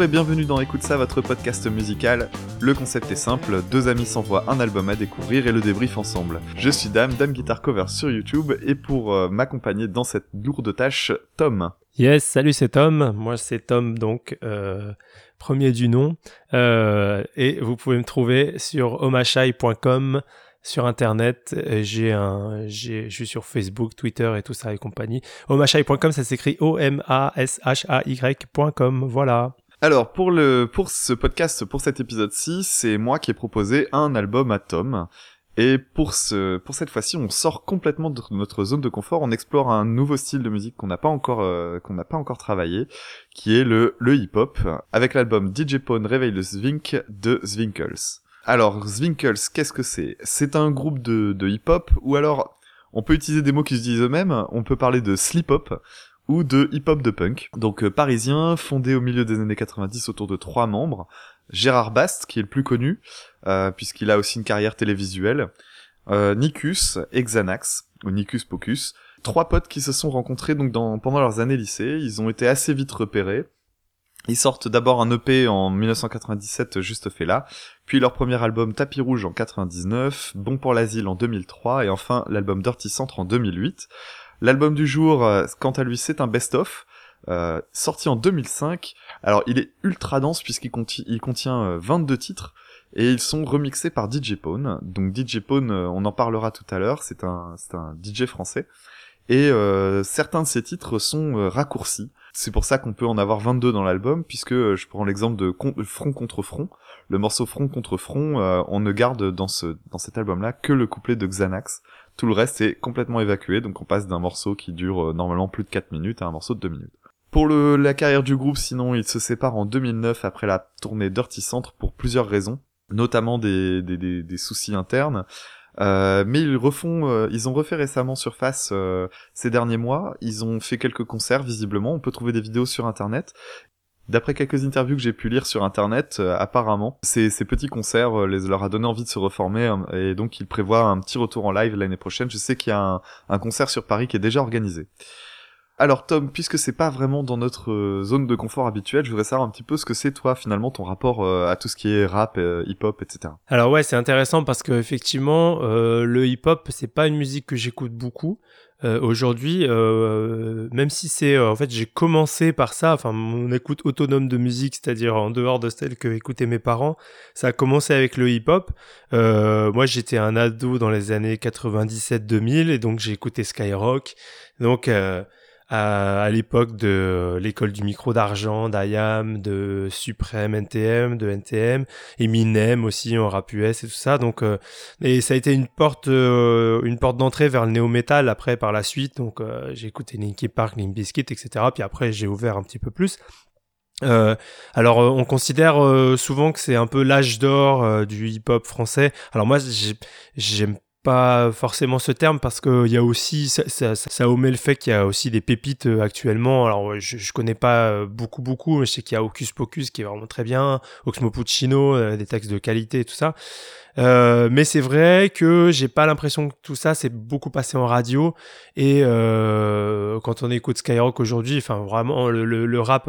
Et bienvenue dans Écoute ça, votre podcast musical. Le concept est simple, deux amis s'envoient un album à découvrir et le débrief ensemble. Je suis Dame, Dame Guitar Cover sur YouTube et pour euh, m'accompagner dans cette lourde tâche, Tom. Yes, salut c'est Tom, moi c'est Tom donc euh, premier du nom euh, et vous pouvez me trouver sur omashai.com sur internet. J'ai un, j'ai, je sur Facebook, Twitter et tout ça et compagnie. Omashai.com, ça s'écrit O-M-A-S-H-A-Y.com. Voilà. Alors pour le pour ce podcast, pour cet épisode-ci, c'est moi qui ai proposé un album à Tom. Et pour ce pour cette fois-ci, on sort complètement de notre zone de confort, on explore un nouveau style de musique qu'on n'a pas encore euh, qu'on n'a pas encore travaillé, qui est le le hip-hop, avec l'album DJ Pone Réveille le Zwink de Zwinkels. Alors, Zwinkels, qu'est-ce que c'est? C'est un groupe de, de hip-hop, ou alors, on peut utiliser des mots qui se disent eux-mêmes, on peut parler de slip-hop, ou de hip-hop de punk. Donc euh, parisien, fondé au milieu des années 90 autour de trois membres. Gérard Bast, qui est le plus connu, euh, puisqu'il a aussi une carrière télévisuelle. Euh, Nikus et Xanax, ou Nikus Pocus. Trois potes qui se sont rencontrés donc pendant leurs années lycée. Ils ont été assez vite repérés. Ils sortent d'abord un EP en 1997, juste fait là, puis leur premier album Tapis Rouge en 99, Bon pour l'asile en 2003, et enfin l'album Dirty Centre en 2008. L'album du jour, euh, quant à lui, c'est un best-of, euh, sorti en 2005. Alors il est ultra dense puisqu'il il contient 22 euh, titres, et ils sont remixés par DJ Pone. Donc DJ Pone, on en parlera tout à l'heure, c'est un, DJ français. Et certains de ces titres sont raccourcis. C'est pour ça qu'on peut en avoir 22 dans l'album, puisque je prends l'exemple de Front contre Front. Le morceau Front contre Front, on ne garde dans cet album-là que le couplet de Xanax. Tout le reste est complètement évacué, donc on passe d'un morceau qui dure euh, normalement plus de 4 minutes à un morceau de 2 minutes. Pour la carrière du groupe, sinon, il se sépare en 2009 après la tournée Dirty Centre pour plusieurs raisons, notamment des soucis internes. Euh, mais ils refont, euh, ils ont refait récemment Surface euh, ces derniers mois. Ils ont fait quelques concerts visiblement. On peut trouver des vidéos sur internet. D'après quelques interviews que j'ai pu lire sur internet, apparemment, ces, petits concerts les, leur a donné envie de se reformer hein, et donc ils prévoient un petit retour en live l'année prochaine. Je sais qu'il y a un, un concert sur Paris qui est déjà organisé. Alors Tom, puisque c'est pas vraiment dans notre euh, zone de confort habituelle, je voudrais savoir un petit peu ce que c'est toi finalement ton rapport euh, à tout ce qui est rap, euh, hip-hop, etc. Alors ouais, c'est intéressant parce que effectivement, le hip-hop c'est pas une musique que j'écoute beaucoup. Aujourd'hui, même si c'est en fait j'ai commencé par ça, enfin mon écoute autonome de musique, c'est-à-dire en dehors de celle que écoutaient mes parents, ça a commencé avec le hip-hop. moi j'étais un ado dans les années 97-2000 et donc j'ai écouté Skyrock. Donc à, l'époque de l'école du micro d'argent, d'IAM, de Supreme NTM, de NTM, Eminem aussi en rap US et tout ça. Donc, euh, et ça a été une porte, euh, une porte d'entrée vers le néo metal après par la suite. Donc, euh, j'ai écouté Linkin Park, Limp Bizkit, etc. Puis après, j'ai ouvert un petit peu plus. Euh, alors on considère souvent que c'est un peu l'âge d'or du hip-hop français. Alors moi j'aime pas forcément ce terme parce que il y a aussi ça, ça, ça, omet le fait qu'il y a aussi des pépites euh, actuellement. Alors je, je connais pas euh, beaucoup beaucoup mais je sais qu'il y a Ocus Pocus qui est vraiment très bien Oxmo Puccino euh, des textes de qualité et tout ça. Euh, mais c'est vrai que j'ai pas l'impression que tout ça c'est beaucoup passé en radio. Et euh, quand on écoute Skyrock aujourd'hui enfin vraiment le, le, rap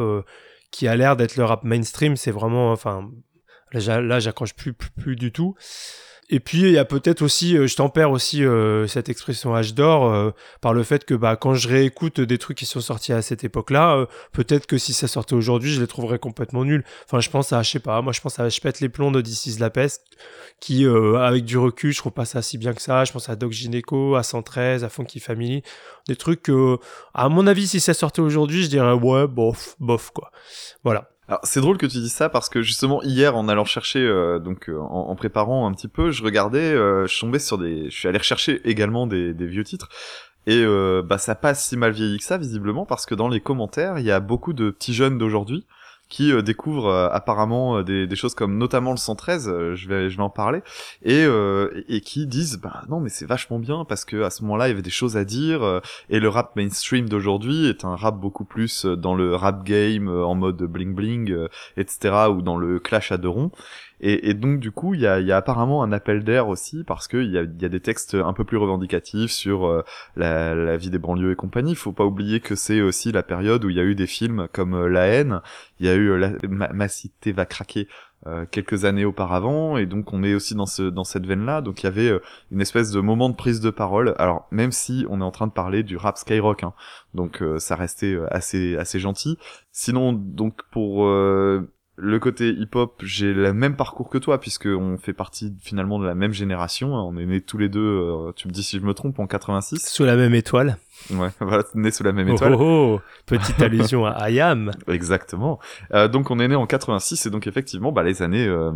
qui a l'air d'être le rap mainstream c'est vraiment enfin là j'accroche plus, plus plus du tout et puis il y a peut-être aussi, euh, je tempère aussi euh, cette expression âge d'or euh, par le fait que bah quand je réécoute des trucs qui sont sortis à cette époque-là, peut-être que si ça sortait aujourd'hui, je les trouverais complètement nuls. Enfin, je pense à, je sais pas, moi je pense à Je pète les plombs de This la peste, qui avec du recul, je trouve pas ça si bien que ça. Je pense à Doc Gineco, à 113, à Funky Family, des trucs que, à mon avis, si ça sortait aujourd'hui, je dirais ouais, bof, bof quoi. Voilà. Alors c'est drôle que tu dis ça parce que justement hier en allant chercher euh, donc euh, en, préparant un petit peu, je regardais, euh, je tombais sur des, je suis allé rechercher également des, vieux titres. Et bah ça passe si mal vieilli que ça visiblement parce que dans les commentaires il y a beaucoup de petits jeunes d'aujourd'hui qui euh, découvre euh, apparemment euh, des, des, choses comme notamment le 113, je vais je vais en parler, et et qui disent bah non mais c'est vachement bien parce que à ce moment-là il y avait des choses à dire et le rap mainstream d'aujourd'hui est un rap beaucoup plus dans le rap game en mode bling bling etc ou dans le clash à deux ronds Et, et donc du coup, il y a, y a, apparemment un appel d'air aussi parce que il y a, y a, des textes un peu plus revendicatifs sur euh, la, la, vie des banlieues et compagnie. Faut pas oublier que c'est aussi la période où il y a eu des films comme euh, La haine, il y a eu la, ma, cité va craquer euh, quelques années auparavant et donc on est aussi dans ce dans cette veine là donc il y avait une espèce de moment de prise de parole. Alors même si on est en train de parler du rap skyrock hein, donc ça restait assez assez gentil. Sinon donc pour le côté hip-hop, j'ai le même parcours que toi, puisque on fait partie finalement de la même génération. Hein. On est nés tous les deux, euh, tu me dis si je me trompe, en 86. Sous la même étoile. Ouais, voilà, nés sous la même étoile. Oh, oh, oh. petite allusion à Ayam. Exactement. Euh, donc on est né en 86, et donc effectivement, bah, les années... Euh,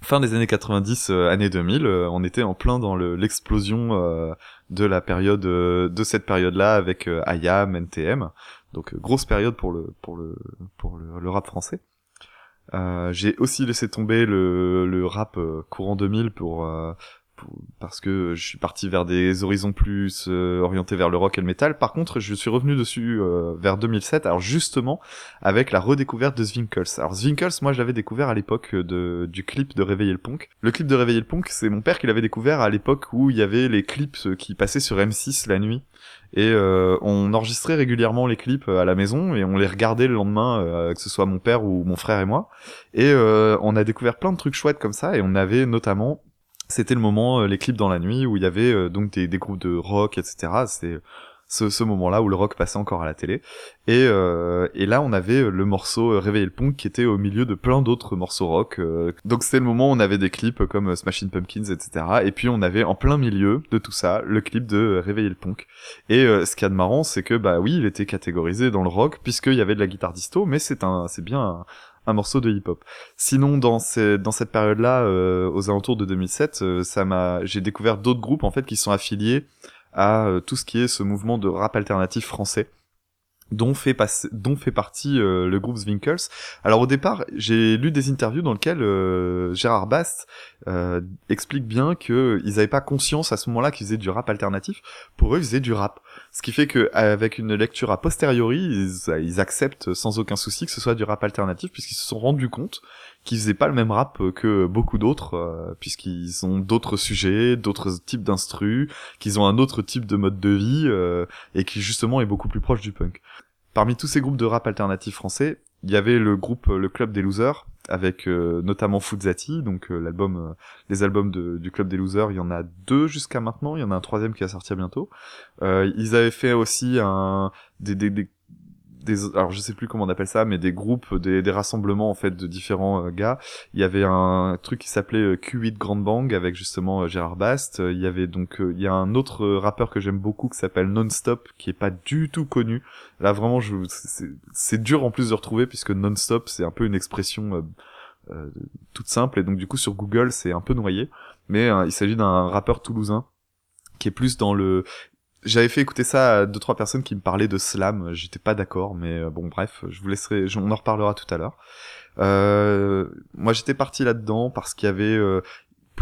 fin des années 90, euh, années 2000, on était en plein dans l'explosion de la période, de cette période-là avec IAM, NTM. Donc grosse période pour le pour le pour le rap français. Euh, j'ai aussi laissé tomber le, rap euh, courant 2000 pour, euh, pour, parce que je suis parti vers des horizons plus orientés vers le rock et le metal. Par contre, je suis revenu dessus vers 2007. Alors justement avec la redécouverte de Zwinkels. Alors Zwinkels, moi je l'avais découvert à l'époque de du clip de Réveiller le Punk. Le clip de Réveiller le Punk, c'est mon père qui l'avait découvert à l'époque où il y avait les clips qui passaient sur M6 la nuit et euh, on enregistrait régulièrement les clips euh, à la maison et on les regardait le lendemain, euh, que ce soit mon père ou mon frère et moi. Et on a découvert plein de trucs chouettes comme ça et on avait notamment c'était le moment les clips dans la nuit où il y avait donc des, des, groupes de rock etc c'est ce, ce moment-là où le rock passait encore à la télé. Et, euh, et là, on avait le morceau euh, Réveiller le Punk qui était au milieu de plein d'autres morceaux rock. Euh. donc c'était le moment où on avait des clips comme euh, Smashing Pumpkins, etc. Et puis on avait en plein milieu de tout ça le clip de Réveiller le Punk. Et ce qu'il y a de marrant, c'est que bah oui, il était catégorisé dans le rock puisqu'il y avait de la guitare disto, mais c'est un, c'est bien un, morceau de hip-hop. Sinon, dans, ces, dans cette période-là, aux alentours de 2007, ça m'a, j'ai découvert d'autres groupes en fait qui sont affiliés à euh, tout ce qui est ce mouvement de rap alternatif français dont fait, partie euh, le groupe Zwinkels. Alors au départ, j'ai lu des interviews dans lesquelles euh, Gérard Bast explique bien qu'ils n'avaient pas conscience à ce moment-là qu'ils faisaient du rap alternatif. Pour eux, ils faisaient du rap. Ce qui fait que avec une lecture a posteriori, ils, acceptent sans aucun souci que ce soit du rap alternatif puisqu'ils se sont rendus compte qui faisaient pas le même rap que beaucoup d'autres, euh, puisqu'ils ont d'autres sujets, d'autres types d'instrus, qu'ils ont un autre type de mode de vie, euh, et qui justement est beaucoup plus proche du punk. Parmi tous ces groupes de rap alternatif français, il y avait le groupe Le Club des Losers, avec euh, notamment Fuzzati, donc l'album, les albums du Club des Losers, il y en a deux jusqu'à maintenant, il y en a un troisième qui va sortir bientôt. ils avaient fait aussi un, des alors je sais plus comment on appelle ça mais des groupes des, rassemblements en fait de différents euh, gars. Il y avait un truc qui s'appelait euh, Q8 Grand Bang avec justement euh, Gérard Bast. Il y avait donc il y a un autre rappeur que j'aime beaucoup qui s'appelle Non-Stop qui est pas du tout connu. Là vraiment je c'est dur en plus de retrouver puisque Non-Stop c'est un peu une expression toute simple. Et donc du coup sur Google c'est un peu noyé. Mais il s'agit d'un rappeur toulousain qui est plus dans le j'avais fait écouter ça à deux trois personnes qui me parlaient de slam, j'étais pas d'accord, mais euh, bon bref, je vous laisserai, on en reparlera tout à l'heure. Euh, moi j'étais parti là-dedans parce qu'il y avait euh,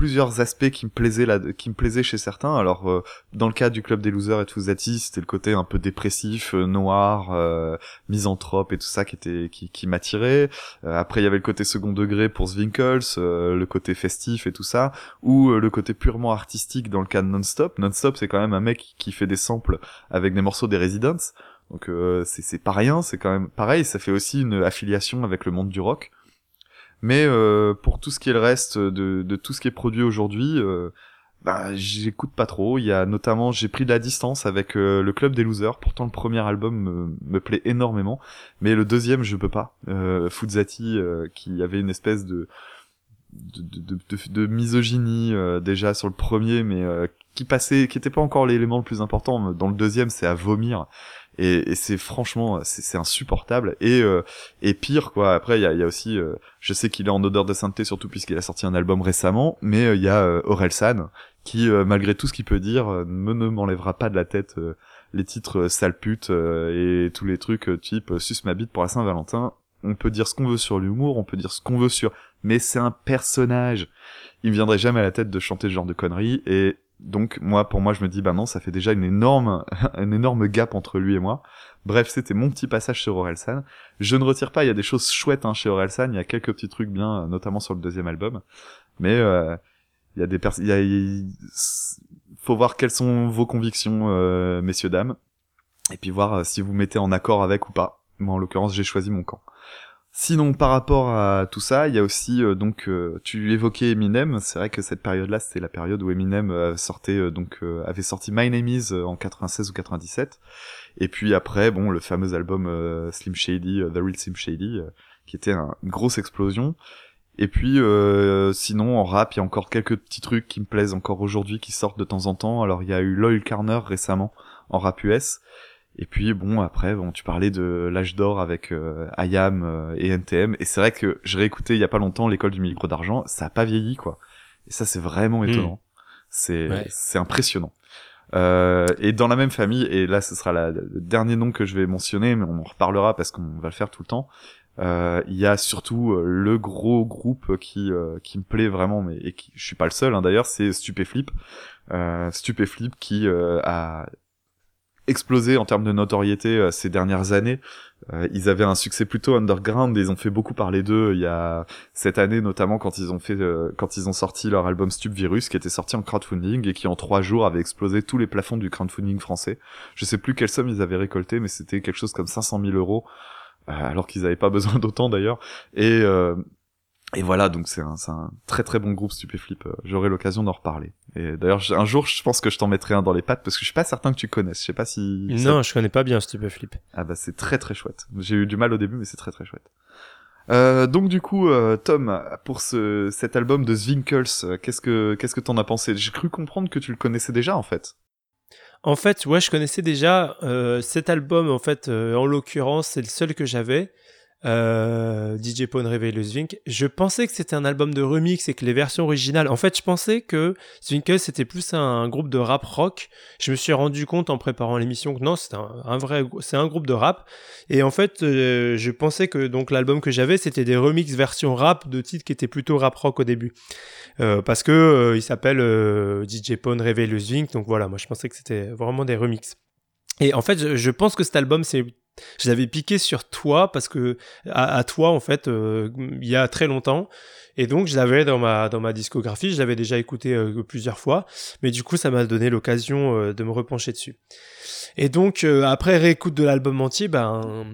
plusieurs aspects qui me plaisaient là, qui me plaisaient chez certains. Alors euh, dans le cas du club des losers et tout Fuzati, c'était le côté un peu dépressif, euh, noir, euh, misanthrope et tout ça qui était qui, qui m'attirait. après il y avait le côté second degré pour Zwinkels, le côté festif et tout ça, ou le côté purement artistique dans le cas de Non-Stop. Non-Stop c'est quand même un mec qui fait des samples avec des morceaux des Residents. Donc c'est pas rien, c'est quand même pareil, ça fait aussi une affiliation avec le monde du rock. Mais euh, pour tout ce qui est le reste de, de tout ce qui est produit aujourd'hui, euh, bah, j'écoute pas trop. Il y a notamment, j'ai pris de la distance avec euh, le Club des Losers. Pourtant, le premier album me, me, plaît énormément, mais le deuxième, je peux pas. Euh, Fuzzati, euh, qui avait une espèce de de, de, de, misogynie déjà sur le premier, mais qui passait, qui était pas encore l'élément le plus important. Dans le deuxième, c'est à vomir et, et c'est franchement c'est insupportable. Et euh, et pire quoi après il y a, y a, aussi euh, je sais qu'il est en odeur de sainteté surtout puisqu'il a sorti un album récemment mais euh, il y a Aurel San qui malgré tout ce qu'il peut dire ne, ne m'enlèvera pas de la tête les titres sale pute et tous les trucs type sus ma bite pour la Saint-Valentin. On peut dire ce qu'on veut sur l'humour on peut dire ce qu'on veut sur mais c'est un personnage. Il me viendrait jamais à la tête de chanter ce genre de conneries et donc moi, pour moi, je me dis bah non, ça fait déjà une énorme, un énorme gap entre lui et moi. Bref, c'était mon petit passage chez Orelsan. Je ne retire pas, il y a des choses chouettes hein, chez Orelsan, il y a quelques petits trucs bien, notamment sur le deuxième album. Mais euh, il y a des personnes, il faut voir quelles sont vos convictions, euh, messieurs dames, et puis voir euh, si vous mettez en accord avec ou pas. Moi, en l'occurrence, j'ai choisi mon camp. Sinon, par rapport à tout ça, il y a aussi euh, donc euh, tu évoquais Eminem. C'est vrai que cette période-là, c'était la période où Eminem euh, sortait donc avait sorti My Name Is en 96 ou 97. Et puis après, bon, le fameux album Slim Shady, The Real Slim Shady, qui était une grosse explosion. Et puis sinon en rap, il y a encore quelques petits trucs qui me plaisent encore aujourd'hui, qui sortent de temps en temps. Alors il y a eu Loyal Carner récemment en rap US. Et puis bon après bon tu parlais de l'âge d'or avec euh, IAM euh, et NTM et c'est vrai que j'ai réécouté il y a pas longtemps l'école du micro d'argent. Ça a pas vieilli quoi. Et ça c'est vraiment hmm. étonnant. C'est c'est impressionnant. Euh, et dans la même famille et là ce sera la, le dernier nom que je vais mentionner mais on en reparlera parce qu'on va le faire tout le temps. Euh, il y a surtout euh, le gros groupe qui qui me plaît vraiment mais et qui je suis pas le seul hein, d'ailleurs c'est Stupéflip. Euh, Stupéflip qui a explosé en termes de notoriété euh, ces dernières années. Euh, ils avaient un succès plutôt underground et ils ont fait beaucoup parler d'eux il y a cette année notamment quand ils ont fait euh, quand ils ont sorti leur album Stup Virus qui était sorti en crowdfunding et qui en trois jours avait explosé tous les plafonds du crowdfunding français. Je sais plus quelle somme ils avaient récolté mais c'était quelque chose comme 500 000 euros alors qu'ils n'avaient pas besoin d'autant d'ailleurs et et voilà, donc c'est un, un, très très bon groupe Stupéflip. Euh, j'aurai l'occasion d'en reparler. Et d'ailleurs, un jour, je pense que je t'en mettrai un dans les pattes parce que je suis pas certain que tu connaisses. Je sais pas si. Non, je connais pas bien Stupéflip. Ah bah c'est très très chouette. J'ai eu du mal au début, mais c'est très très chouette. Euh, donc du coup, euh, Tom, pour ce, cet album de Zwinkels, euh, qu'est-ce que qu'est-ce que t'en as pensé? J'ai cru comprendre que tu le connaissais déjà en fait. En fait, ouais, je connaissais déjà cet album. En fait, en l'occurrence, c'est le seul que j'avais. Euh, DJ Pone réveille le Zwink. Je pensais que c'était un album de remix et que les versions originales. En fait, je pensais que Zwinkels c'était plus un, groupe de rap rock. Je me suis rendu compte en préparant l'émission que non, c'est un, vrai, c'est un groupe de rap. Et en fait, euh, je pensais que donc l'album que j'avais c'était des remix versions rap de titres qui étaient plutôt rap rock au début, euh, parce que il s'appelle DJ Pone réveille le Zwink. Donc voilà, moi je pensais que c'était vraiment des remixes. Et en fait, je pense que cet album, c'est je l'avais piqué sur toi parce que à, toi en fait euh, il y a très longtemps. Et donc je l'avais dans ma dans ma discographie. Je l'avais déjà écouté euh, plusieurs fois. Mais du coup ça m'a donné l'occasion euh, de me repencher dessus. Et donc après réécoute de l'album entier ben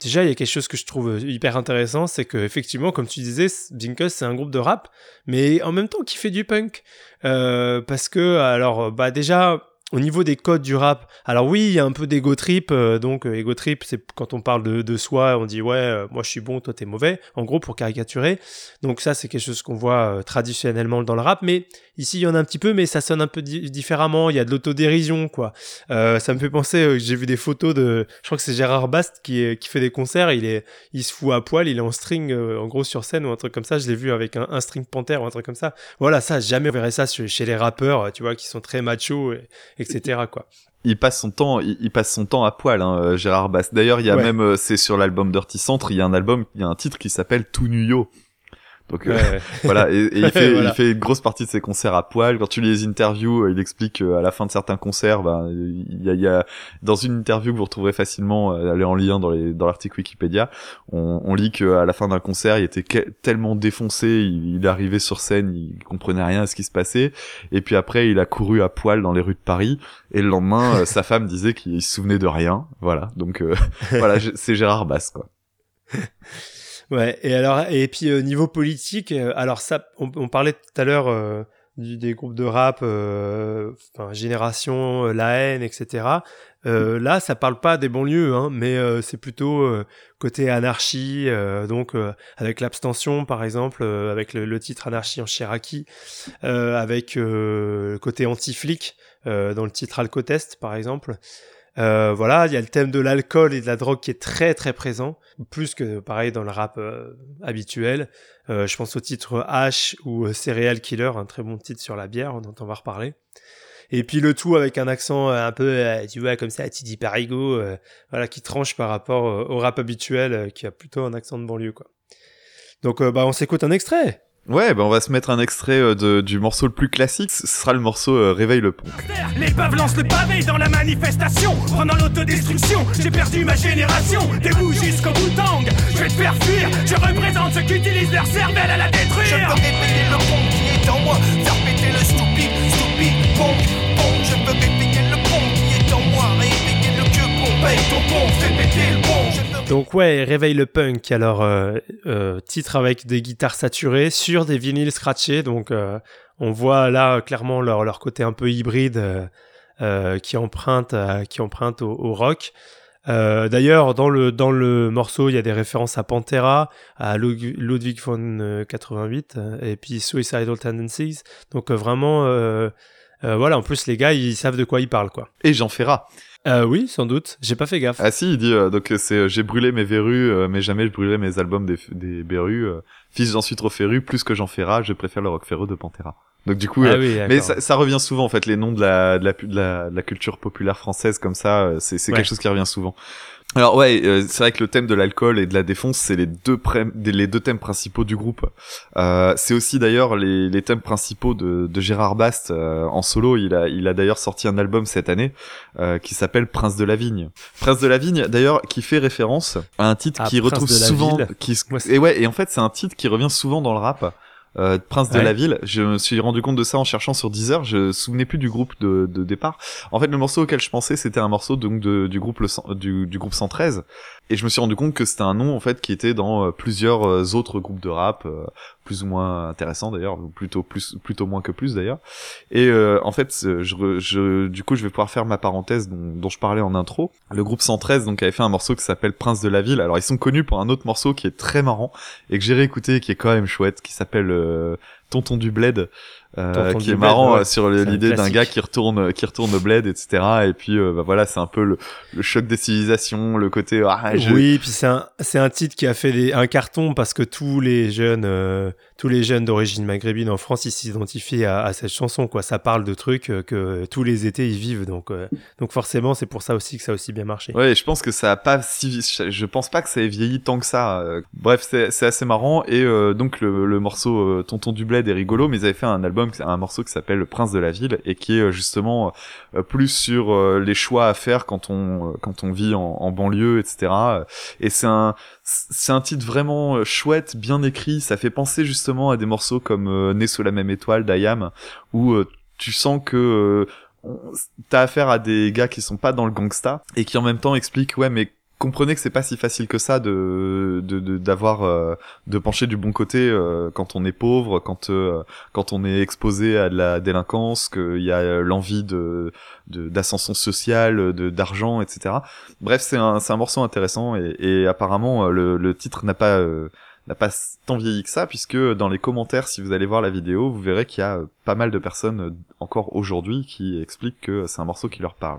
déjà il y a quelque chose que je trouve hyper intéressant c'est que effectivement comme tu disais Zinkus c'est un groupe de rap mais en même temps qui fait du punk. Parce que alors bah déjà au niveau des codes du rap, alors oui, il y a un peu d'ego trip. Euh, donc, euh, ego trip, c'est quand on parle de, de soi, on dit ouais, euh, moi je suis bon, toi t'es mauvais. En gros, pour caricaturer. Donc ça, c'est quelque chose qu'on voit traditionnellement dans le rap. Mais ici, il y en a un petit peu, mais ça sonne un peu différemment. Il y a de l'autodérision, quoi. ça me fait penser. j'ai vu des photos de. Je crois que c'est Gérard Bast qui, fait des concerts. Il est, il se fout à poil. Il est en string, en gros sur scène ou un truc comme ça. Je l'ai vu avec un, string panthère ou un truc comme ça. Voilà, ça, jamais on verrait ça chez, les rappeurs, tu vois, qui sont très machos. Etc. Quoi. Il passe son temps, il, passe son temps à poil, hein, euh, Gérard Bass. D'ailleurs, il y a même, euh, c'est sur l'album Dirty Centre, il y a un album, il y a un titre qui s'appelle Tout Nuyo. Donc euh, voilà, et, il, fait, il fait une grosse partie de ses concerts à poil. Quand tu lis les interviews, euh, il explique à la fin de certains concerts, ben, il y a, il y a dans une interview que vous retrouverez facilement, euh, allez en lien dans les dans l'article Wikipédia, on, on lit qu'à la fin d'un concert, il était tellement défoncé, il, il, est arrivé sur scène, il comprenait rien à ce qui se passait, et puis après il a couru à poil dans les rues de Paris, et le lendemain, sa femme disait qu'il se souvenait de rien. Voilà, donc voilà, c'est Gérard Basse quoi. Ouais, et alors, et puis euh, niveau politique, euh, alors ça, on, parlait tout à l'heure euh, des groupes de rap, enfin, Génération, La haine, etc. là, ça parle pas des banlieues, hein, mais c'est plutôt côté anarchie, donc avec l'abstention par exemple, avec le, titre Anarchie en Cheraki, avec côté anti-flic dans le titre Alcotest par exemple. Euh, voilà, il y a le thème de l'alcool et de la drogue qui est très très présent, plus que pareil dans le rap euh, habituel. Euh, je pense au titre H ou Serial Killer, un très bon titre sur la bière dont on va reparler. Et puis le tout avec un accent un peu, tu vois, comme ça, Tidi Parigo, voilà, qui tranche par rapport au rap habituel, qui a plutôt un accent de banlieue, quoi. Donc, bah, on s'écoute un extrait. Ouais, bah on va se mettre un extrait euh, de, du morceau le plus classique, ce sera le morceau euh, Réveille le pont. Les peuples lancent le pavé dans la manifestation Pendant l'autodestruction, j'ai perdu ma génération Des bougies jusqu'au bout Je vais te faire fuir Je représente ceux qui utilisent leur cervelle à la détruire. Je peux répéter le pont qui est en moi Faire péter le stupide, stupide pont, pont Je peux répéter le pont qui est en moi Répéter le que pont, paye ton pont, fais péter le pont Donc ouais, Réveille le punk. Alors euh, euh, titre avec des guitares saturées sur des vinyles scratchés. Donc euh, on voit là clairement leur, leur côté un peu hybride euh, euh, qui emprunte euh, qui emprunte au, au rock. Euh, D'ailleurs, dans le dans le morceau, il y a des références à Pantera, à Lud- Ludwig von euh, 88 euh, et puis Suicidal Tendencies. Donc euh, vraiment, euh, euh, voilà. En plus, les gars, ils savent de quoi ils parlent, quoi. Et Jean Ferrat. Euh, oui, sans doute. J'ai pas fait gaffe. Ah si, il dit euh, donc c'est euh, j'ai brûlé mes verrues, euh, mais jamais je brûlerai mes albums des, des berrues. euh, fils j'en suis trop féru, plus que Jean Ferrat, je préfère le rock ferreux de Pantera. Donc du coup, Ah euh, oui, mais ça, ça revient souvent en fait les noms de la de la, de la, de la culture populaire française comme ça, euh, c'est c'est Ouais. quelque chose qui revient souvent. Alors ouais, euh, c'est vrai que le thème de l'alcool et de la défonce, c'est les deux les deux thèmes principaux du groupe. Euh, c'est aussi d'ailleurs les, les thèmes principaux de, de Gérard Bast euh, en solo. Il a il a d'ailleurs sorti un album cette année euh, qui s'appelle Prince de la Vigne. Prince de la Vigne, d'ailleurs, qui fait référence à un titre Ah, qui Prince retrouve souvent, ville. qui et ouais, et en fait c'est un titre qui revient souvent dans le rap. Euh, Prince de Ouais. la ville, je me suis rendu compte de ça en cherchant sur Deezer, je me souvenais plus du groupe de, de départ. En fait, le morceau auquel je pensais, c'était un morceau donc de, du groupe le, du, du groupe 113 et je me suis rendu compte que c'était un nom en fait qui était dans euh, plusieurs euh, autres groupes de rap euh, plus ou moins intéressants d'ailleurs, plutôt plus plutôt moins que plus d'ailleurs. Et euh, en fait, je, je du coup, je vais pouvoir faire ma parenthèse dont, dont je parlais en intro. Le groupe 113 donc avait fait un morceau qui s'appelle Prince de la ville. Alors ils sont connus pour un autre morceau qui est très marrant et que j'ai réécouté qui est quand même chouette qui s'appelle euh, Tonton du bled. euh, Tonton qui du est bled, marrant ouais. euh, sur l'idée d'un gars qui retourne qui retourne au bled etc et puis euh, bah voilà c'est un peu le, le choc des civilisations le côté ah, je- Oui, puis c'est un, c'est un titre qui a fait des- un carton parce que tous les jeunes, euh, tous les jeunes d'origine maghrébine en France, ils s'identifient à, à cette chanson, quoi. Ça parle de trucs euh, que tous les étés ils vivent, donc, euh, donc forcément, c'est pour ça aussi que ça a aussi bien marché. Ouais, je pense que ça a pas si, je pense pas que ça ait vieilli tant que ça. euh. Bref, c'est assez marrant et euh, donc le, le morceau euh, Tonton du bled est rigolo, mais ils avaient fait un album, un morceau qui s'appelle Le Prince de la ville et qui est euh, justement plus sur les choix à faire quand on quand on vit en, en banlieue, etc. Et c'est un c'est un titre vraiment euh, chouette, bien écrit. Ça fait penser justement à des morceaux comme euh, Né sous la même étoile d'Ayam, où euh, tu sens que t'as affaire à des gars qui sont pas dans le gangsta et qui en même temps expliquent ouais mais comprenez que c'est pas si facile que ça de de euh, de pencher du bon côté euh, quand on est pauvre quand euh, quand on est exposé à de la délinquance qu'il y a euh, l'envie de d'ascension sociale de d'argent etc bref c'est un c'est un morceau intéressant et, et apparemment euh, le le titre n'a pas euh, n'a pas tant vieilli que ça puisque dans les commentaires si vous allez voir la vidéo vous verrez qu'il y a pas mal de personnes encore aujourd'hui qui expliquent que c'est un morceau qui leur parle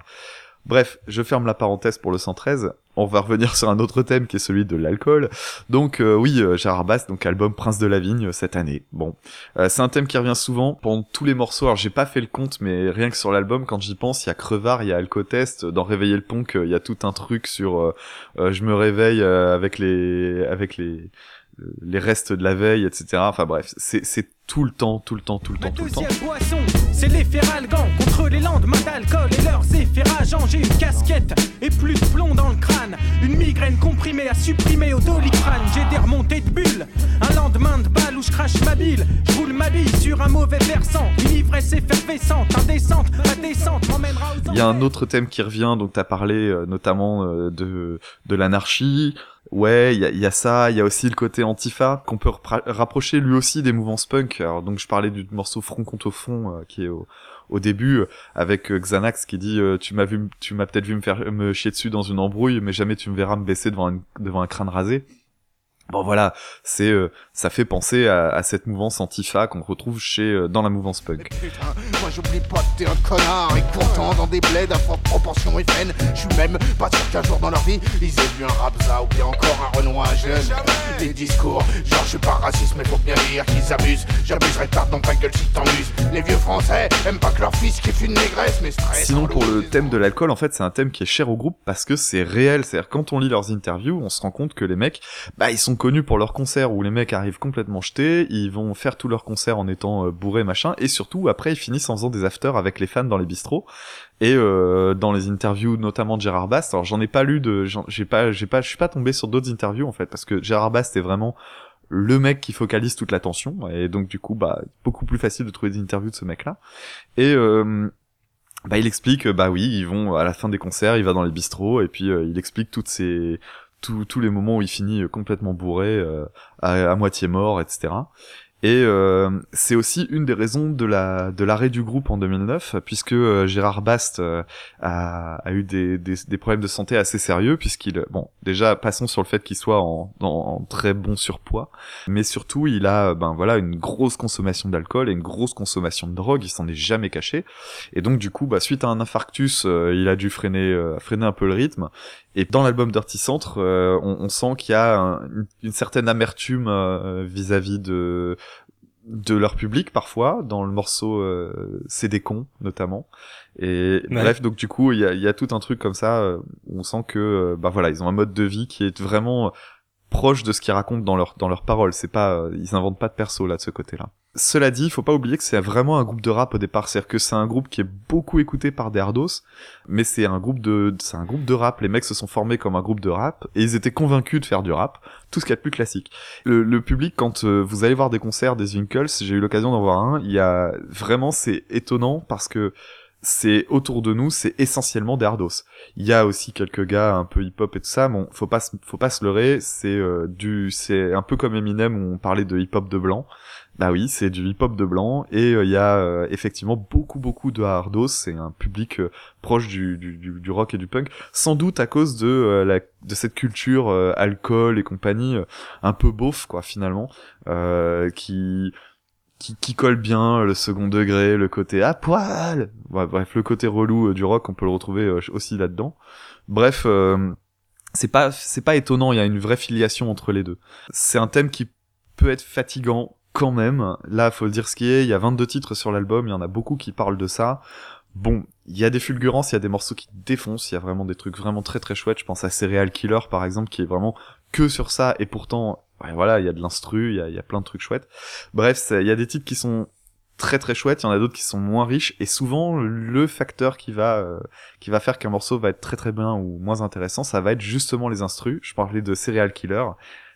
Bref, je ferme la parenthèse pour le 113. On va revenir sur un autre thème qui est celui de l'alcool. Donc euh, oui, euh, donc album Prince de la Vigne euh, cette année. Bon, Euh, c'est un thème qui revient souvent pendant tous les morceaux. Alors j'ai pas fait le compte, mais rien que sur l'album, quand j'y pense, il y a Crevard, il y a Alcotest. Dans Réveiller le Ponk, euh, il y a tout un truc sur je me réveille avec les avec les les restes de la veille, etc. Enfin bref, c'est tout le temps, tout le temps, tout le temps, tout le temps. boisson, c'est les feralgans contre les lendemains d'alcool et leurs effets rageants. J'ai une casquette et plus de plomb dans le crâne. Une migraine comprimée à supprimer au doliprane. J'ai des remontées de bulles, un lendemain de balle où je crache ma bile. Je roule ma bille sur un mauvais versant. Une ivresse effervescente, indécente, ma descente m'emmènera Il y a un autre thème qui revient, donc t'as parlé euh, notamment euh, de de l'anarchie. Ouais, il y a, ça, il y a aussi le côté antifa qu'on peut rapprocher lui aussi des mouvances punk. Alors donc je parlais du morceau Front contre fond euh, qui est au, au début euh, avec euh, Xanax qui dit euh, tu m'as vu, tu m'as peut-être vu me faire me chier dessus dans une embrouille, mais jamais tu me verras me baisser devant une- devant un crâne rasé. Bon voilà, c'est euh, ça fait penser à, à cette mouvance antifa qu'on retrouve chez euh, dans la mouvance punk. Putain, moi j'oublie pas que t'es un connard. Et pourtant dans des bleds à forte proportion FN Je suis même pas sûr qu'un jour dans leur vie Ils aient vu un Rabza ou bien encore un Renoir jeune. Des discours, genre je suis pas raciste mais faut bien dire qu'ils abusent. J'abuserai tard dans ta gueule si t'en Les vieux français aiment pas que leur fils kiffe une négresse mais stress Sinon, pour le thème de l'alcool, en fait, c'est un thème qui est cher au groupe parce que c'est réel. C'est-à-dire, quand on lit leurs interviews, on se rend compte que les mecs, bah, ils sont connus pour leurs concerts où les mecs arrivent complètement jetés, ils vont faire tous leurs concerts en étant euh, bourrés machin, et surtout après ils finissent en faisant des afters avec les fans dans les bistrots. Et euh, dans les interviews notamment de Gérard Bast, alors j'en ai pas lu de, j'ai pas, j'ai pas, je suis pas tombé sur d'autres interviews en fait parce que Gérard Bast est vraiment le mec qui focalise toute l'attention et donc du coup bah beaucoup plus facile de trouver des interviews de ce mec là. Et euh, bah il explique, bah oui, ils vont à la fin des concerts, il va dans les bistrots et puis il explique toutes ces tous les moments où il finit euh, complètement bourré, euh, à, à moitié mort, etc. Et euh, c'est aussi une des raisons de la de l'arrêt du groupe en 2009, puisque euh, Gérard Bast euh, a, a eu des, des, des problèmes de santé assez sérieux, puisqu'il bon déjà passons sur le fait qu'il soit en, en, très bon surpoids, mais surtout il a ben voilà une grosse consommation d'alcool et une grosse consommation de drogue, il s'en est jamais caché, et donc du coup bah suite à un infarctus, euh, il a dû freiner freiner un peu le rythme. Et dans l'album Dirty Centre, on, on sent qu'il y a un- une, certaine amertume vis-à-vis de de leur public parfois dans le morceau euh, c'est des cons notamment. Et Ouais. bref donc du coup il y a, y a tout un truc comme ça euh, où on sent que euh, bah voilà ils ont un mode de vie qui est vraiment proche de ce qu'ils racontent dans leur dans leurs paroles. C'est pas euh, ils inventent pas de perso là de ce côté là cela dit, il faut pas oublier que c'est vraiment un groupe de rap au départ, c'est-à-dire que c'est un groupe qui est beaucoup écouté par des hardos, mais c'est un groupe de, c'est un groupe de rap. Les mecs se sont formés comme un groupe de rap et ils étaient convaincus de faire du rap, tout ce qu'il y a de plus classique. Le, le public, quand euh, vous allez voir des concerts des Winkles, j'ai eu l'occasion d'en voir un, il y a vraiment c'est étonnant parce que c'est autour de nous, c'est essentiellement des hardos. Il y a aussi quelques gars un peu hip-hop et tout ça, bon, faut pas, faut pas se leurrer, c'est euh, du, c'est un peu comme Eminem où on parlait de hip-hop de blanc. Bah oui, c'est du hip-hop de blanc et euh, il y a euh, effectivement beaucoup beaucoup de hardos. C'est un public euh, proche du, du, du, rock et du punk, sans doute à cause de euh, la de cette culture euh, alcool et compagnie euh, un peu beauf quoi finalement, euh, qui qui, qui colle bien le second degré, le côté à poil. Ouais, bref, le côté relou euh, du rock, on peut le retrouver euh, aussi là-dedans. Bref, euh, c'est pas c'est pas étonnant, il y a une vraie filiation entre les deux. C'est un thème qui peut être fatigant quand même. Là, faut dire ce qui est, il y a 22 titres sur l'album, il y en a beaucoup qui parlent de ça. Bon, il y a des fulgurances, il y a des morceaux qui défoncent, il y a vraiment des trucs vraiment très très chouettes. Je pense à Serial Killer par exemple, qui est vraiment que sur ça, et pourtant, voilà, il y a de l'instru, il y a, y a plein de trucs chouettes. Bref, il y a des titres qui sont très très chouettes, il y en a d'autres qui sont moins riches, et souvent le facteur qui va euh, qui va faire qu'un morceau va être très très bien ou moins intéressant, ça va être justement les instrus. Je parlais de Serial Killer.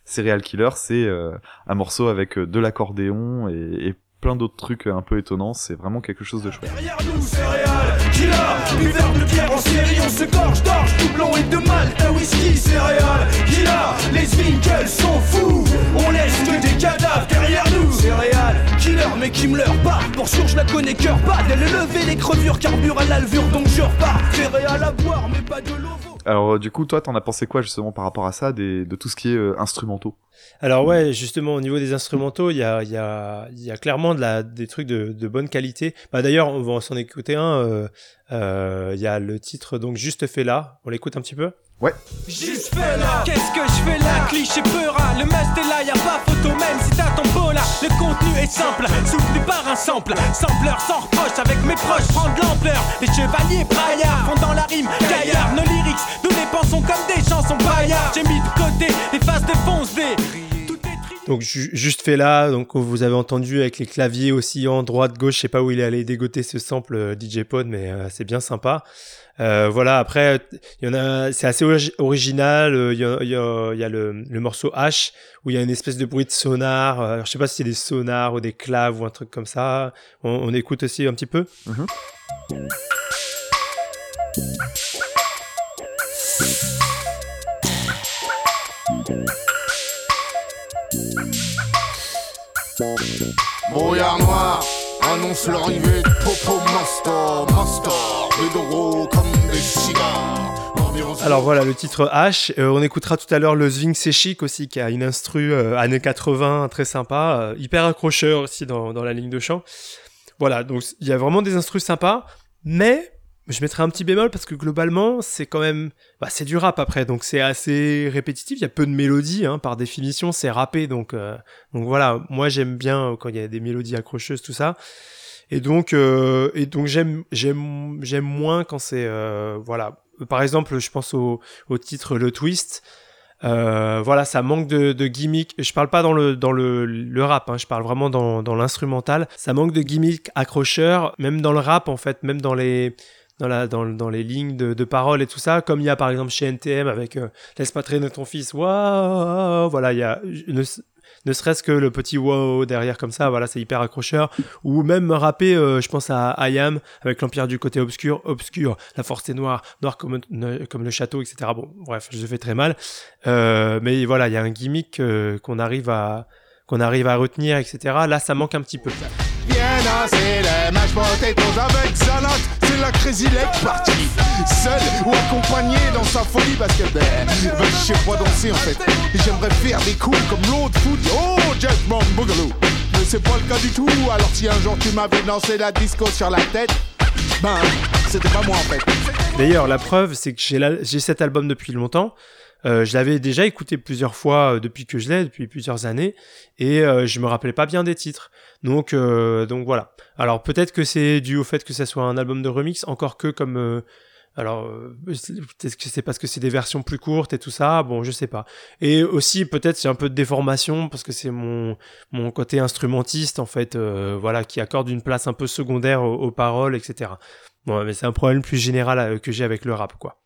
Serial Killer, c'est euh, un morceau avec euh, de l'accordéon et, et plein d'autres trucs un peu étonnants. C'est vraiment quelque chose de chouette. Derrière nous, céréales, killer, buveur de bière en série, on se gorge d'orge, doublon et de malt, un whisky, céréales, killer, les Winkles sont fous, on laisse que des cadavres derrière nous, céréales, killer, mais qui me leurre pas, pour sûr je la connais cœur pas, d'elle lever les crevures, carbure à l'alvure, donc je repars, céréales à boire, mais pas de l'ovo. Alors euh, du coup, toi, t'en as pensé quoi justement par rapport à ça, des, de tout ce qui est euh, instrumentaux Alors ouais, justement au niveau des instrumentaux, il y a, y a, y a clairement de la, des trucs de, de bonne qualité. Bah d'ailleurs, on va s'en écouter un. euh, Il y a le titre donc juste fait là. On l'écoute un petit peu? Juste fait là, Qu'est-ce que je fais là Cliché peura, le must est là, y a pas photo même si t'as ton beau là. Le contenu est simple, soutenu par un sample. Sampleur sans reproche, avec mes proches prendre l'ampleur. Les chevaliers braillards font dans la rime gaillard Nos lyrics, nous les pensons comme des chansons baillards J'ai mis de côté les phases de fonce des Donc ju- juste fait là. Donc vous avez entendu avec les claviers oscillant droite gauche. Je sais pas où il est allé dégoter ce sample euh, DJ Pod, mais euh, c'est bien sympa. Euh, voilà. Après, il y en a. C'est assez ori- original. euh, Il y a, il y a- il y a le, le morceau H où il y a une espèce de bruit de sonar. euh, je sais pas si c'est des sonars ou des claves ou un truc comme ça. On, on écoute aussi un petit peu. Brouillard noir annonce l'arrivée de Popo Master, Master, Alors voilà le titre H. Euh, on écoutera tout à l'heure le Zwing C'est Chic aussi qui a une instru euh, années 80 très sympa, euh, hyper accrocheur aussi dans, dans la ligne de chant. Voilà donc il y a vraiment des instrus sympas, mais je mettrai un petit bémol parce que globalement c'est quand même bah, c'est du rap après donc c'est assez répétitif. Il y a peu de mélodies hein, par définition c'est rappé donc euh, donc voilà moi j'aime bien quand il y a des mélodies accrocheuses tout ça. Et donc, euh, et donc j'aime, j'aime, j'aime moins quand c'est, euh, voilà. Par exemple, je pense au, au titre Le Twist. Euh, voilà, ça manque de, de gimmick. Je parle pas dans le dans le, le rap, hein, je parle vraiment dans, dans l'instrumental. Ça manque de gimmick accrocheur, même dans le rap en fait, même dans les dans, la, dans, dans les lignes de, de parole et tout ça, comme il y a par exemple chez NTM avec euh, Laisse pas traîner ton fils, waouh, voilà, il y a ne serait-ce que le petit wow derrière comme ça, voilà, c'est hyper accrocheur. Ou même rapper, euh, je pense à IAM avec l'Empire du côté obscur, obscur, la force est noire, noire comme, le château, etc. Bon, bref, je fais très mal. Euh, mais voilà, il y a un gimmick euh, qu'on arrive à retenir, etc. Là, ça manque un petit peu. Leg party. Seul ou accompagné dans sa folie parce que ben, ben je sais pas danser en fait. J'aimerais faire des coups comme l'autre foot. Oh, Jackman Boogaloo. Mais c'est pas le cas du tout. Alors si un jour tu m'avais lancé la disco sur la tête, ben c'était pas moi en fait. D'ailleurs, la preuve, c'est que j'ai cet album depuis longtemps. Euh, je l'avais déjà écouté plusieurs fois euh, depuis que je l'ai, depuis plusieurs années, et euh, je me rappelais pas bien des titres. Donc, euh, donc voilà. Alors peut-être que c'est dû au fait que ça soit un album de remix, encore que comme euh, alors peut-être que c'est parce que c'est des versions plus courtes et tout ça. Bon, je sais pas. Et aussi peut-être c'est un peu de déformation parce que c'est mon mon côté instrumentiste en fait, euh, voilà, qui accorde une place un peu secondaire aux, paroles, etc. Bon, mais c'est un problème plus général que j'ai avec le rap, quoi.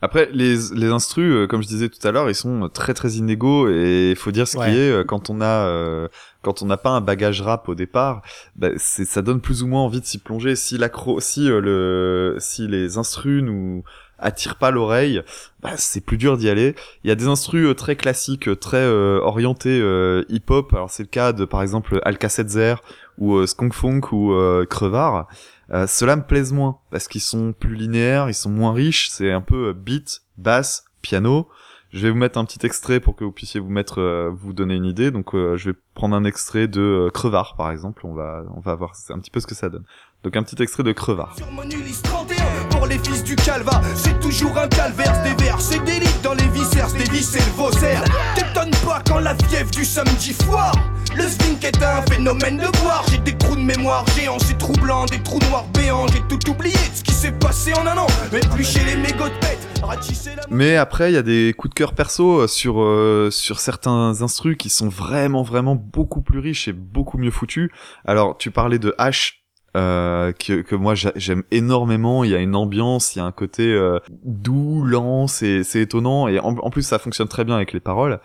Après, les, les instrus, euh, comme je disais tout à l'heure, ils sont très très inégaux et il faut dire ce Ouais. qui est euh, quand on a euh, quand on n'a pas un bagage rap au départ, bah, c'est ça donne plus ou moins envie de s'y plonger. Si l'accro, si euh, le, si les instrus nous attirent pas l'oreille, bah, c'est plus dur d'y aller. Il y a des instrus très classiques, très euh, orientés euh, hip-hop. Alors c'est le cas de par exemple Alka-Seltzer ou euh, Skunk Funk ou euh, Crevard. Euh, Ceux-là me plaisent moins parce qu'ils sont plus linéaires, ils sont moins riches. C'est un peu euh, beat, basse, piano. Je vais vous mettre un petit extrait pour que vous puissiez vous mettre, euh, vous donner une idée. Donc, euh, je vais prendre un extrait de euh, Crevard, par exemple. On va, on va voir un petit peu ce que ça donne. Donc, un petit extrait de Crevard. Sur mon Ulysse 31, pour les fils du calva, c'est toujours un calvaire, des vers, c'est des lits dans les viscères, des vis et le vaussaire. T'étonnes pas quand la fièvre du samedi foire. Le est un phénomène de. J'ai des trous de mémoire géants, c'est troublant, des trous noirs béants. J'ai tout oublié ce qui s'est passé en un an. Mais après, il y a des coups de cœur perso euh, sur euh, sur certains instrus qui sont vraiment vraiment beaucoup plus riches et beaucoup mieux foutus. Alors, tu parlais de H. Euh, que, que moi j'a- j'aime énormément, il y a une ambiance, il y a un côté euh, doux, lent, c'est étonnant et en plus ça fonctionne très bien avec les paroles.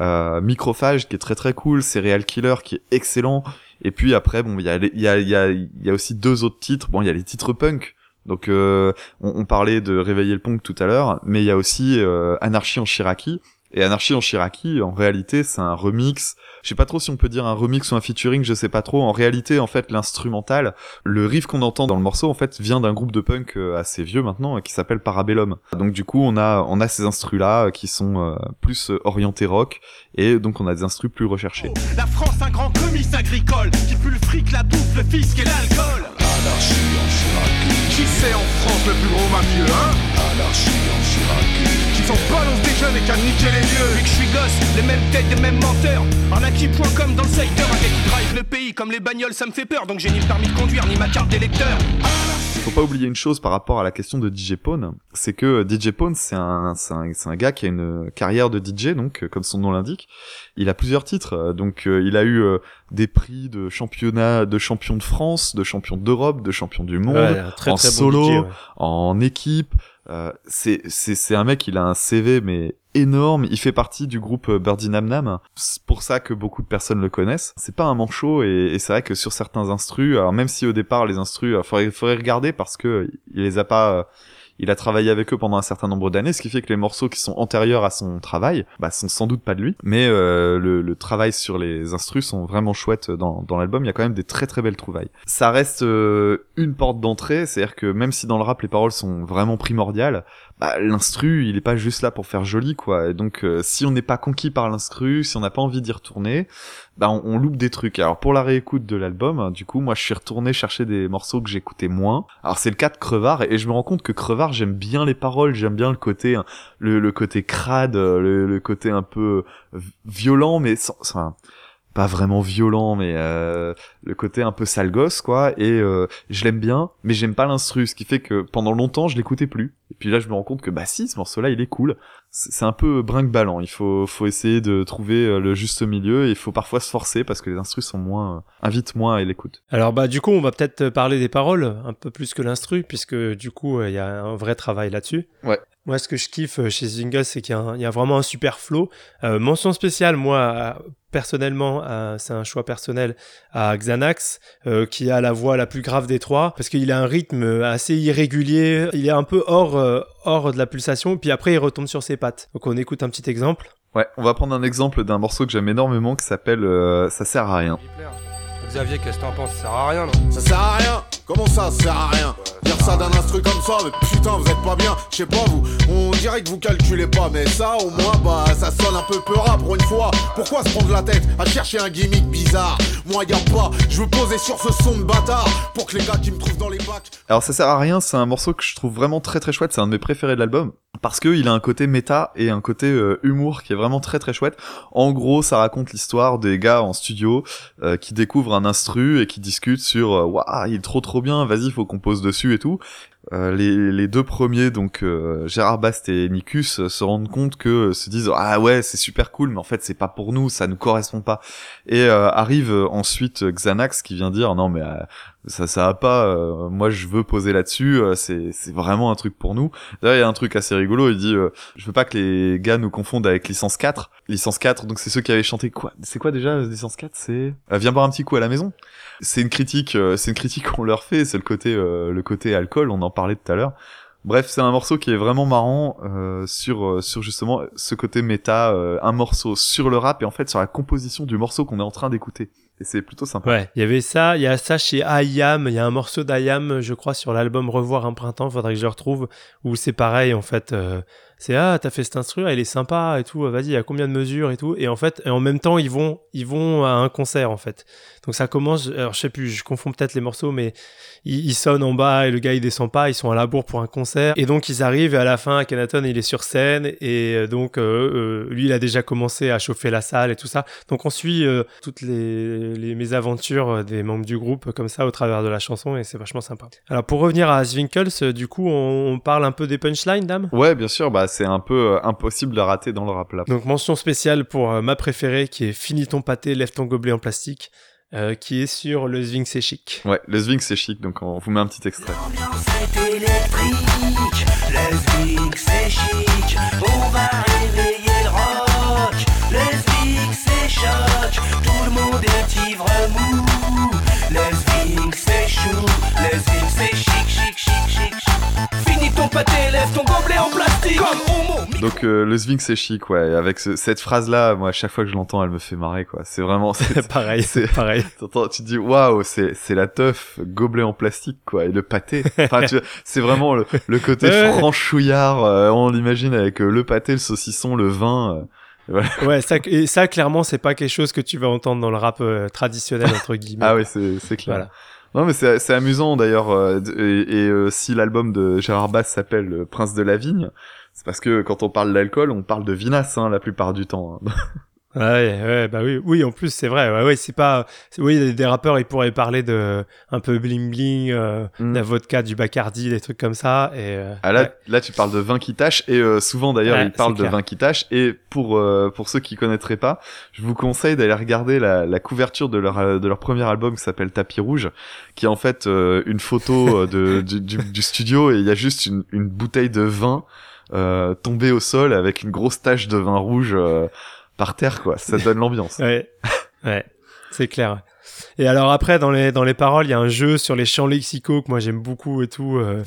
Euh, Microphage qui est très très cool, Serial Killer qui est excellent. Et puis après bon il y a il y a il y aussi deux autres titres, bon il y a les titres punk. Donc euh, on, on parlait de réveiller le punk tout à l'heure, mais il y a aussi euh, Anarchie en Chiraki. Et Anarchie en Chiraki, en réalité, c'est un remix. Je sais pas trop si on peut dire un remix ou un featuring, je sais pas trop. En réalité, en fait, l'instrumental, le riff qu'on entend dans le morceau, en fait, vient d'un groupe de punk euh, assez vieux maintenant, euh, qui s'appelle Parabellum. Donc du coup, on a on a ces instrus là qui sont euh, plus euh, orientés rock, et donc on a des instrus plus recherchés. La France, un grand comice agricole qui pue le fric, la bouffe, le fisc et l'alcool. Anarchie en Chiraki, Qui c'est en France le plus gros mafieux, hein anarchie en Chiraki. Qui s'en balance des jeunes et qui a niqué les vieux. Depuis que je suis gosse, les mêmes têtes, les mêmes menteurs. Arnaki.com dans le secteur, un gars qui drive le pays comme les bagnoles, ça me fait peur. Donc j'ai ni le permis de conduire, ni ma carte d'électeur. Faut pas oublier une chose par rapport à la question de DJ Pone, c'est que DJ Pone c'est un, c'est un c'est un gars qui a une carrière de DJ donc euh, comme son nom l'indique, il a plusieurs titres euh, donc euh, il a eu euh, des prix de championnat de champion de France, de champion d'Europe, de champion du monde, Ouais, un très, en très bon solo, DJ, ouais. en équipe. Euh, c'est un mec il a un CV mais énorme. Il fait partie du groupe euh, Birdie Nam Nam. C'est pour ça que beaucoup de personnes le connaissent. C'est pas un manchot et, c'est vrai que sur certains instrus, alors même si au départ les instrus, euh, faudrait faudrait regarder parce que il les a pas. Il a travaillé avec eux pendant un certain nombre d'années, ce qui fait que les morceaux qui sont antérieurs à son travail, bah, sont sans doute pas de lui. Mais euh, le, travail sur les instrus sont vraiment chouettes dans, dans l'album. Il y a quand même des très très belles trouvailles. Ça reste euh, une porte d'entrée, c'est-à-dire que même si dans le rap les paroles sont vraiment primordiales, bah, l'instru il est pas juste là pour faire joli quoi. Et donc euh, si on n'est pas conquis par l'instru, si on n'a pas envie d'y retourner, bah on, loupe des trucs. Alors pour la réécoute de l'album, hein, du coup moi je suis retourné chercher des morceaux que j'écoutais moins. Alors c'est le cas de Crevard et je me rends compte que Crevard j'aime bien les paroles, j'aime bien le côté hein, le, côté crade, euh, le, le côté un peu euh, violent mais sans, sans- pas vraiment violent, mais euh, le côté un peu sale gosse, quoi. Et euh, je l'aime bien, mais j'aime pas l'instru, ce qui fait que pendant longtemps, je l'écoutais plus. Et puis là, je me rends compte que bah si, ce morceau-là, il est cool. C'est un peu brinque-ballant. Il faut, faut essayer de trouver euh, le juste milieu. Et il faut parfois se forcer parce que les instrus sont moins, euh, invitent moins à l'écoute. Alors bah du coup, on va peut-être parler des paroles un peu plus que l'instru, puisque du coup, il y a un vrai travail là-dessus. Ouais. Moi, ce que je kiffe euh, chez Zingus, c'est qu'il y, y, a vraiment un super flow. Euh, mention spéciale, moi, personnellement, euh, c'est un choix personnel à Xanax, euh, qui a la voix la plus grave des trois, parce qu'il a un rythme assez irrégulier. Il est un peu hors, euh, hors de la pulsation, puis après, il retombe sur ses pattes. Donc, on écoute un petit exemple. Ouais, on va prendre un exemple d'un morceau que j'aime énormément qui s'appelle euh, Ça sert à rien. Xavier, qu'est-ce que t'en penses? Ça sert à rien, non? Ça sert à rien Comment ça, ça sert à rien Dire ça d'un instru comme ça, mais putain, vous êtes pas bien. Je sais pas, vous, on dirait que vous calculez pas, mais ça, au moins, bah, ça sonne un peu peura pour une fois. Pourquoi se prendre la tête à chercher un gimmick bizarre Moi, y pas, je veux poser sur ce son de bâtard pour que les gars qui me trouvent dans les bacs. Alors, ça sert à rien, c'est un morceau que je trouve vraiment très très chouette, c'est un de mes préférés de l'album. Parce que il a un côté méta et un côté euh, humour qui est vraiment très très chouette. En gros, ça raconte l'histoire des gars en studio euh, qui découvrent un instru et qui discutent sur euh, waouh, il est trop trop bien, vas-y, faut qu'on pose dessus et tout. Euh, les, les, deux premiers, donc euh, Gérard Bast et Nikus, euh, se rendent compte que se disent ah ouais c'est super cool, mais en fait c'est pas pour nous, ça nous correspond pas. Et arrive ensuite Xanax qui vient dire non mais ça ça va pas, moi je veux poser là-dessus, c'est c'est vraiment un truc pour nous. D'ailleurs il y a un truc assez rigolo, il dit je veux pas que les gars nous confondent avec licence 4. Licence 4, donc c'est ceux qui avaient chanté quoi? C'est quoi déjà licence 4 C'est viens boire un petit coup à la maison c'est une critique, euh, c'est une critique qu'on leur fait, c'est le côté, euh, le côté alcool, on en parlait tout à l'heure. Bref, c'est un morceau qui est vraiment marrant euh, sur sur justement ce côté méta, un morceau sur le rap et en fait sur la composition du morceau qu'on est en train d'écouter. C'est plutôt sympa. Ouais, il y avait ça, il y a ça chez IAM, il y a un morceau d'IAM, je crois, sur l'album Revoir un printemps, faudrait que je le retrouve, où c'est pareil en fait. C'est ah t'as fait cet instru, il est sympa et tout, vas-y, il y a combien de mesures et tout, et en fait, et en même temps ils vont ils vont à un concert en fait. Donc ça commence, alors je sais plus, je confonds peut-être les morceaux, mais ils, sonnent en bas et le gars il descend pas, ils sont à la bourre pour un concert. Et donc ils arrivent et à la fin, Kenaton il est sur scène et euh, donc euh, euh, lui il a déjà commencé à chauffer la salle et tout ça. Donc on suit toutes les, les mésaventures des membres du groupe comme ça au travers de la chanson et c'est vachement sympa. Alors pour revenir à Swinkles, du coup on, on, parle un peu des punchlines, dame? Ouais, bien sûr, bah c'est un peu impossible de rater dans le rap là. Donc mention spéciale pour ma préférée qui est Finis ton pâté, lève ton gobelet en plastique. Euh, qui est sur le Zwing c'est chic. Ouais, le Zwing c'est chic, donc on vous met un petit extrait. L'ambiance est électrique, le Zwing c'est chic, on va réveiller le rock, le Zwing c'est choc, tout le monde est ivre mou, le Zwing c'est chou, le Zwing c'est chic, chic, chic, pâté, lève ton gobelet en plastique, comme homo. Donc euh, le Zwing c'est chic, ouais. Avec ce, cette phrase là, moi à chaque fois que je l'entends, elle me fait marrer, quoi. C'est vraiment c'est pareil, c'est pareil. tu te dis waouh, c'est c'est la teuf, gobelet en plastique, quoi, et le pâté. Enfin, tu c'est vraiment le, le côté franchouillard. Euh, on l'imagine avec euh, le pâté, le saucisson, le vin. euh, voilà. Ouais, ça, et ça clairement, c'est pas quelque chose que tu vas entendre dans le rap euh, traditionnel entre guillemets. ah oui, c'est c'est clair. Voilà. Non mais c'est amusant d'ailleurs euh, et, euh, si l'album de Gérard Bass s'appelle Prince de la vigne, c'est parce que quand on parle d'alcool, on parle de vinasse hein, la plupart du temps. hein. Ouais, ouais, bah oui, oui, en plus c'est vrai. Ouais, ouais, c'est pas, oui, des rappeurs ils pourraient parler de un peu bling bling, euh, Mm. de la vodka, du Bacardi, des trucs comme ça. Et euh, Ah là, ouais. là tu parles de vin qui tâche et euh, souvent d'ailleurs Ouais, ils parlent de vin qui tâche et pour euh, pour ceux qui connaîtraient pas, je vous conseille d'aller regarder la, la couverture de leur euh, de leur premier album qui s'appelle Tapis rouge, qui est en fait euh, une photo de du, du, du studio et il y a juste une, une bouteille de vin euh, tombée au sol avec une grosse tache de vin rouge euh, par terre quoi. Ça donne l'ambiance. ouais, ouais, c'est clair. Et alors après dans les dans les paroles, il y a un jeu sur les champs lexicaux que moi j'aime beaucoup et tout. euh,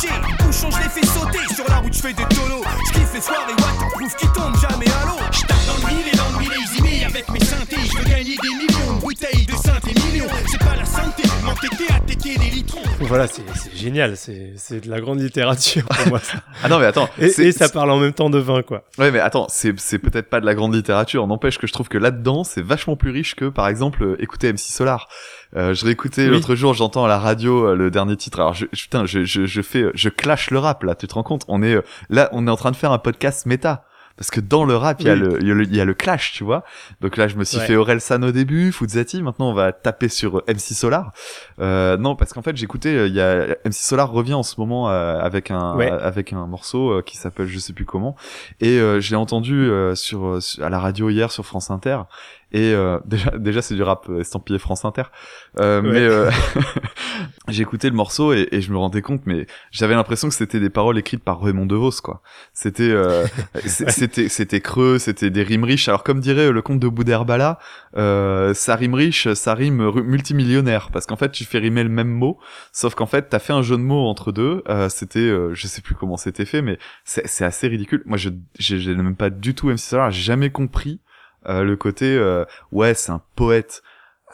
Boucher. Bouchon, je les fais sauter sur la route, je fais des tonneaux. Je kiffe les soirées waterproof qui tombent jamais à l'eau. Je tape dans le mille et dans le millésime avec mes synthés. Je veux gagner des millions, bouteilles de synthé millions. C'est pas la santé, m'entêter à tecker des litrons. voilà, c'est génial, c'est c'est de la grande littérature pour moi. ça. Ah non mais attends, Et, et ça parle en même temps de vin, quoi. Ouais, mais attends, c'est c'est peut-être pas de la grande littérature. N'empêche que je trouve que là-dedans, c'est vachement plus riche que, par exemple, euh, écouter MC Solar. Euh, je réécoutais Oui. l'autre jour, j'entends à la radio euh, le dernier titre. Alors, je, putain, je, je, je fais, euh, je clash le rap là. Tu te rends compte? On est là, on est en train de faire un podcast méta. Parce que dans le rap, il y, a le, il y a le il y a le clash, tu vois. Donc là, je me suis Ouais. fait Aurel San au début, Fuzati. Maintenant, on va taper sur MC Solar. Euh, non, parce qu'en fait, j'écoutais, il y a MC Solar revient en ce moment avec un Ouais. avec un morceau qui s'appelle je sais plus comment. Et euh, je l'ai entendu euh, sur- à la radio hier sur France Inter. Et euh, déjà, déjà c'est du rap estampillé France Inter. Euh, Ouais. Mais euh, j'ai écouté le morceau et, et je me rendais compte, mais j'avais l'impression que c'était des paroles écrites par Raymond DeVos, quoi. C'était, euh, c'était, c'était creux, c'était des rimes riches. Alors comme dirait le comte de Boudherbala, euh, ça rime riche, ça rime multimillionnaire, parce qu'en fait tu fais rimer le même mot, sauf qu'en fait t'as fait un jeu de mots entre deux. Euh, c'était, euh, je sais plus comment c'était fait, mais c'est assez ridicule. Moi, je j'ai j'ai même pas du tout MC Solar, j'ai jamais compris euh, le côté euh, ouais, c'est un poète.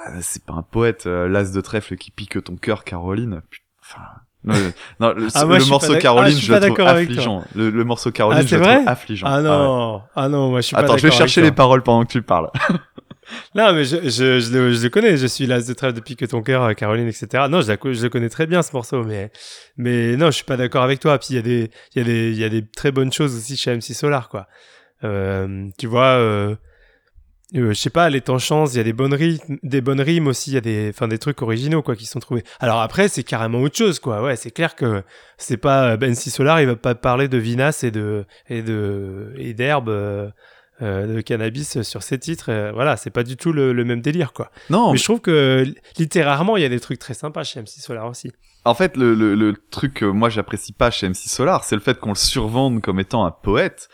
Euh, c'est pas un poète, l'as de trèfle qui pique ton cœur, Caroline. Enfin, non, le, non, le, Ah, moi, le morceau d'ac- Caroline, ah, je le trouve affligeant. Le, le morceau Caroline, Ah, je le trouve affligeant. Ah ouais. non, ah non, moi je suis pas Attends, je vais chercher les paroles pendant que tu parles. Non, mais je, je, je, le, je le connais, je suis l'as de trêve depuis que ton cœur, Caroline, etc. Non, je, la je le connais très bien ce morceau, mais, mais non, je suis pas d'accord avec toi. Puis il y a des, il y a des, il y a des très bonnes choses aussi chez MC Solar, quoi. Euh, tu vois, euh, euh, je sais pas, les temps chance, il y a des bonnes rimes, des bonnes rimes aussi, il y a des, enfin des trucs originaux quoi qui sont trouvés. Alors après, c'est carrément autre chose quoi. Ouais, c'est clair que c'est pas Ben MC Solar, il va pas parler de vinasse et de et de et d'herbe. euh, euh, de cannabis sur ses titres, euh, voilà, c'est pas du tout le, le même délire, quoi. Non, Mais je trouve que littérairement, il y a des trucs très sympas chez MC Solar aussi. En fait, le, le, le truc que moi j'apprécie pas chez MC Solar, c'est le fait qu'on le survende comme étant un poète.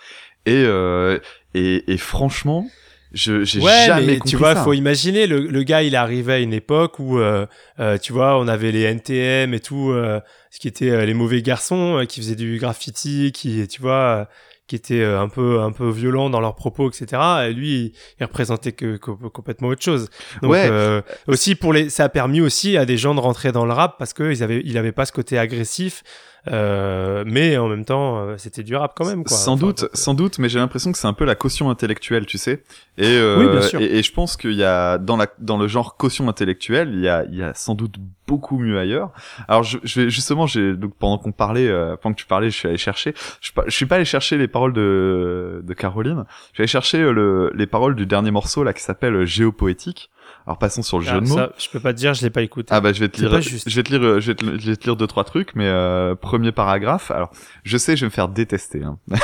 Et, euh, et, et franchement, je j'ai Ouais, jamais mais tu vois, ça. faut imaginer le, le gars, il arrivé à une époque où, euh, euh, tu vois, on avait les NTM et tout, euh, ce qui était euh, les mauvais garçons euh, qui faisaient du graffiti, qui, tu vois, qui étaient un peu un peu violents dans leurs propos, etc. Et lui, il, il représentait que, que- complètement autre chose. Donc Ouais. euh, aussi pour les, ça a permis aussi à des gens de rentrer dans le rap parce que ils avaient, il avait pas ce côté agressif. Euh, mais en même temps, euh, c'était du rap quand même, quoi. Sans Enfin, doute, donc, euh, sans doute, mais j'ai l'impression que c'est un peu la caution intellectuelle, tu sais. Et, euh, Oui, bien sûr. et, et je pense qu'il y a dans la dans le genre caution intellectuelle, il y a il y a sans doute beaucoup mieux ailleurs. Alors je, je vais justement, j'ai donc pendant qu'on parlait, euh, pendant que tu parlais, je suis allé chercher. Je, suis pas- je suis pas allé chercher les paroles de de Caroline. Je suis allé chercher le, les paroles du dernier morceau là qui s'appelle euh, Géopoétique. Alors passons sur le jeu ah, de mots. ça, je peux pas te dire, je l'ai pas écouté. Ah bah je vais te lire, je vais te lire, je vais te, je vais te lire deux trois trucs, mais euh, premier paragraphe. Alors je sais, je vais me faire détester, hein.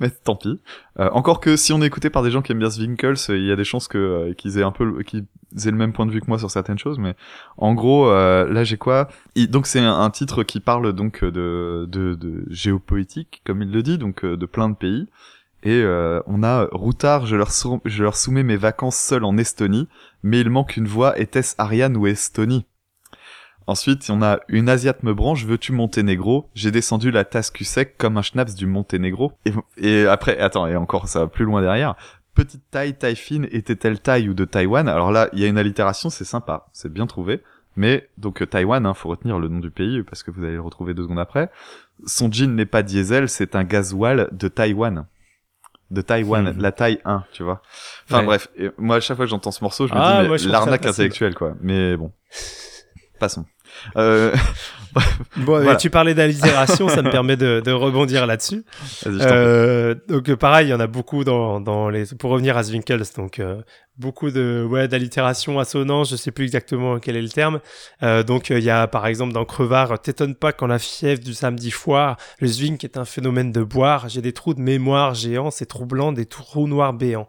mais tant pis. Euh, encore que si on est écouté par des gens qui aiment bien Swinkles, euh, il y a des chances que euh, qu'ils aient un peu, qu'ils aient le même point de vue que moi sur certaines choses. Mais en gros, euh, là j'ai quoi? Il- Donc c'est un, un titre qui parle donc de, de, de géopolitique, comme il le dit, donc de plein de pays. Et euh, on a Routard, je leur, sou- je leur soumets mes vacances seul en Estonie, mais il manque une voix, était-ce Ariane ou Estonie? Ensuite, on a une Asiate me branche, veux-tu Monténégro? J'ai descendu la tasse cul sec comme un schnaps du Monténégro. Et, et après, attends, et encore ça va plus loin derrière. Petite taille, taille fine, était-elle taille ou de Taïwan? Alors là, il y a une allitération, c'est sympa, c'est bien trouvé. Mais donc Taïwan, hein, faut retenir le nom du pays parce que vous allez le retrouver deux secondes après. Son jean n'est pas diesel, c'est un gasoil de Taïwan. De Taïwan, Hmm. la taille 1, tu vois. Enfin Ouais. bref, moi à chaque fois que j'entends ce morceau, je me Ah, dis mais l'arnaque intellectuelle quoi. Mais bon, passons. Euh... Bon, Voilà. tu parlais d'allitération, ça me permet de, de rebondir là-dessus. Euh, donc euh, pareil, il y en a beaucoup dans, dans les. Pour revenir à Zwinkels, donc euh, beaucoup de ouais d'allitération, assonance, je sais plus exactement quel est le terme. Euh, donc il y a par exemple dans Crevard, t'étonne pas quand la fièvre du samedi foire, le zwink est un phénomène de boire. J'ai des trous de mémoire géants, c'est troublant, des trous noirs béants.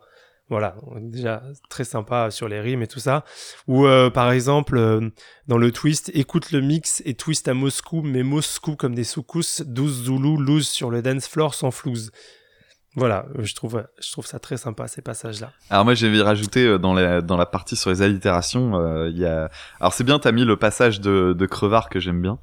Voilà, déjà très sympa sur les rimes et tout ça. Ou euh, par exemple euh, dans le twist, écoute le mix et twist à Moscou, mais Moscou comme des soukous, 12 Zoulous loose sur le dance floor sans flouze. Voilà, je trouve, je trouve ça très sympa ces passages-là. Alors moi j'ai rajouté euh, dans la dans la partie sur les allitérations, il y a alors c'est bien t'as mis le passage de de Crevard que j'aime bien.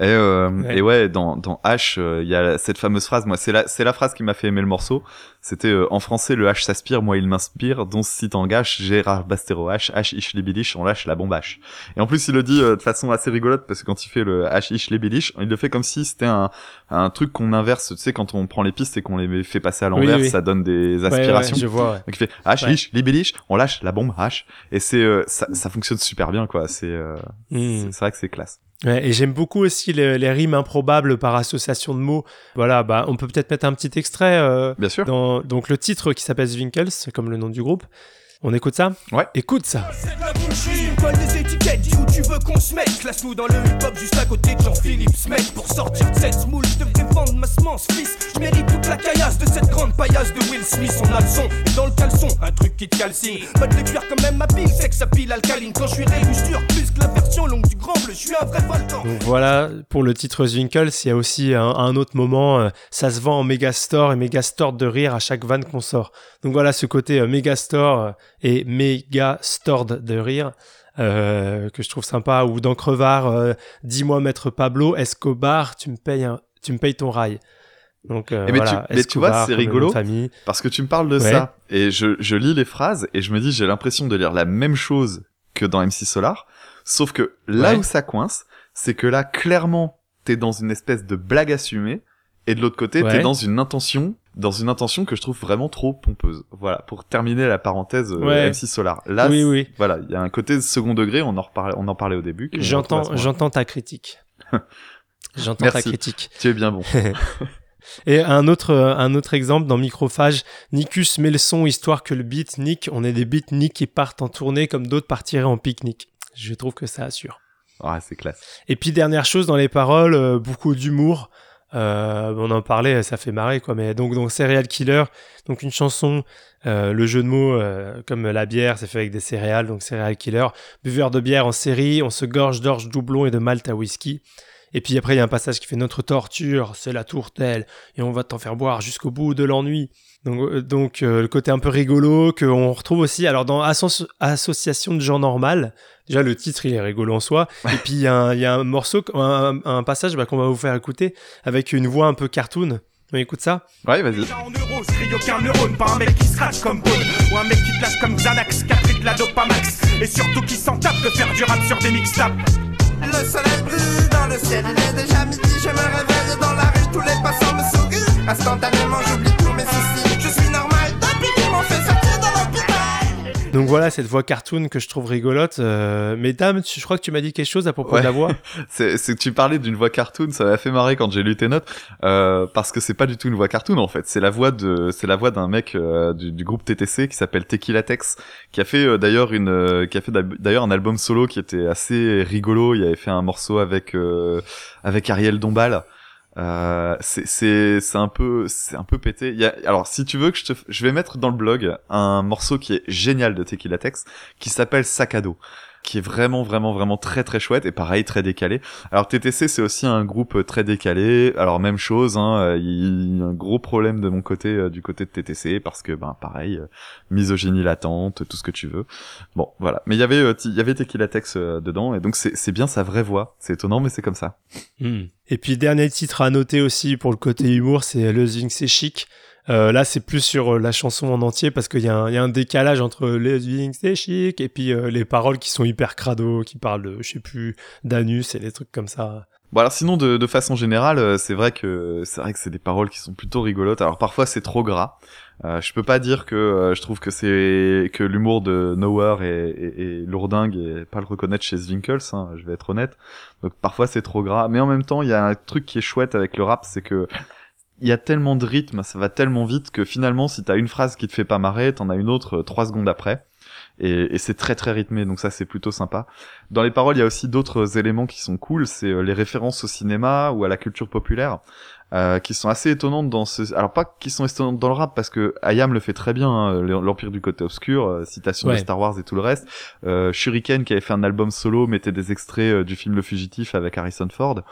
Et euh, Ouais. et ouais dans dans H euh, il y a cette fameuse phrase moi c'est la c'est la phrase qui m'a fait aimer le morceau. C'était euh, en français le H s'aspire, moi il m'inspire, dont si t'engages, Gérard Bastero H, H ich libilich, on lâche la bombe H. Et en plus il le dit euh, de façon assez rigolote parce que quand il fait le H ich libilich, il le fait comme si c'était un, un truc qu'on inverse, tu sais quand on prend les pistes et qu'on les fait passer à l'envers, oui. ça donne des Ouais, ouais, aspirations. je vois. ouais. Donc il fait H Ouais. ich libilich, on lâche la bombe H. Et c'est euh, ça, ça fonctionne super bien quoi. C'est euh, Hmm. c'est- c'est vrai que c'est classe. Ouais, et j'aime beaucoup aussi les, les rimes improbables par association de mots. Voilà, bah, on peut peut-être mettre un petit extrait. euh, Bien sûr. dans, donc le titre qui s'appelle Zwinkels, comme le nom du groupe. On écoute ça? Ouais. Écoute ça. Étiquettes, dis où tu veux qu'on se mette? Classe-nous dans le hip-hop juste à côté de Jean-Philippe Smet. Pour sortir de cette smoule, je devrais vendre ma semence, fils. Je mérite toute la caillasse de cette grande paillasse de Will Smith. On a le son, et dans le caleçon, un truc qui te calcine. Mode de cuir quand même ma pile, c'est que ça pile alcaline. Quand je suis rébusture, plus que la version longue du grand bleu, je suis un vrai volcan. Donc voilà, pour le titre Zwinkels, il y a aussi un, un autre moment, euh, ça se vend en Megastore et Megastore de rire à chaque vanne qu'on sort. Donc voilà, ce côté euh, Megastore euh, et Megastore de rire. Euh, que je trouve sympa ou dans Crevard euh, dis-moi maître Pablo Escobar tu me payes un- tu me payes ton rail? Donc euh, Eh mais voilà, tu- mais tu vois, c'est rigolo. Parce que tu me parles de Ouais. ça et je, je lis les phrases et je me dis j'ai l'impression de lire la même chose que dans MC Solar, sauf que là Ouais. où ça coince, c'est que là clairement t'es dans une espèce de blague assumée et de l'autre côté Ouais. t'es dans une intention dans une intention que je trouve vraiment trop pompeuse. Voilà pour terminer la parenthèse euh, Ouais. MC Solar. Là oui voilà il y a un côté second degré on en reparlait on en parlait au début. J'entends, moment-là. j'entends ta critique. J'entends ta critique. Tu es bien bon. Et un autre, euh, un autre exemple dans Microphage, Nicus met le son histoire que le beat nique. On est des beatniks qui partent en tournée comme d'autres partiraient en pique-nique. Je trouve que ça assure. Ah c'est classe. Et puis dernière chose dans les paroles, euh, beaucoup d'humour. Euh, on en parlait, ça fait marrer quoi. Mais donc donc Serial Killer, donc une chanson, euh, le jeu de mots euh, comme la bière, c'est fait avec des céréales, donc Serial Killer. Buveur de bière en série, on se gorge d'orge doublon et de malt à whisky. Et puis après il y a un passage qui fait notre torture, c'est la tourtelle et on va t'en faire boire jusqu'au bout de l'ennui. Donc, euh, donc euh, le côté un peu rigolo qu'on retrouve aussi alors dans Asso- Association de gens normal. Déjà le titre il est rigolo en soi. Et puis il y, a un- il y a un morceau, un, un passage bah, qu'on va vous faire écouter avec une voix un peu cartoon. On écoute ça Ouais vas-y. En euros, je crie aucun neurone, pas un mec qui se crache comme Bone Ou un mec qui te lâche comme Xanax, qui a pris de la dopamax Et surtout qui s'en tape de faire du rap sur des mixtapes Le soleil brille dans le ciel, il est déjà midi, je me réveille dans la rue, tous les passants me sourient. Instantanément, j'oublie tous mes soucis. Je suis normal depuis qu'ils m'ont fait l'hôpital. Donc voilà cette voix cartoon que je trouve rigolote. Euh, mesdames, tu- je crois que tu m'as dit quelque chose à propos Ouais. de la voix. C'est, c'est que tu parlais d'une voix cartoon, ça m'a fait marrer quand j'ai lu tes notes, euh, parce que c'est pas du tout une voix cartoon en fait. C'est la voix de, c'est la voix d'un mec euh, du, du groupe TTC qui s'appelle Tequila Tex, qui a fait euh, d'ailleurs une, euh, qui a fait d'ailleurs un album solo qui était assez rigolo. Il avait fait un morceau avec euh, avec Ariel Dombal. Euh, c'est un peu c'est un peu pété. Il y a, alors si tu veux que je te, je vais mettre dans le blog un morceau qui est génial de Tequila Tex qui s'appelle Sac à dos qui est vraiment vraiment vraiment très très chouette et pareil très décalé. Alors TTC c'est aussi un groupe euh, très décalé. Alors même chose, hein, euh, il y a un gros problème de mon côté euh, du côté de TTC parce que ben pareil misogynie latente, tout ce que tu veux. Bon voilà, mais il y avait euh, il y avait Tequila Tex dedans et donc c'est bien sa vraie voix. C'est étonnant mais c'est comme ça. Hmm. Et puis dernier titre à noter aussi pour le côté humour, c'est Le Zwing c'est chic. Euh, là, c'est plus sur euh, la chanson en entier parce qu'il y, a un- il y a un décalage entre Le Zwing c'est chic et puis euh, les paroles qui sont hyper crado, qui parlent de, je sais plus, d'anus et des trucs comme ça. Bon alors sinon de, de façon générale, euh, c'est vrai que c'est vrai que c'est des paroles qui sont plutôt rigolotes. Alors parfois c'est trop gras. Euh, je peux pas dire que euh, je trouve que c'est que l'humour de Nowhere est, est, est lourdingue et pas le reconnaître chez Zwinkels. Hein, je vais être honnête. Donc parfois c'est trop gras, mais en même temps il y a un truc qui est chouette avec le rap, c'est que il y a tellement de rythme, ça va tellement vite que finalement si t'as une phrase qui te fait pas marrer, t'en as une autre euh, trois secondes après. Et, et c'est très très rythmé, donc ça c'est plutôt sympa. Dans les paroles, il y a aussi d'autres éléments qui sont cool, c'est euh, les références au cinéma ou à la culture populaire, euh, qui sont assez étonnantes dans ce... Alors pas qui sont étonnantes dans le rap, parce que Ayam le fait très bien, hein, l'Empire du côté obscur, euh, citation de. Star Wars et tout le reste. Euh, Shuriken qui avait fait un album solo mettait des extraits euh, du film Le Fugitif avec Harrison Ford.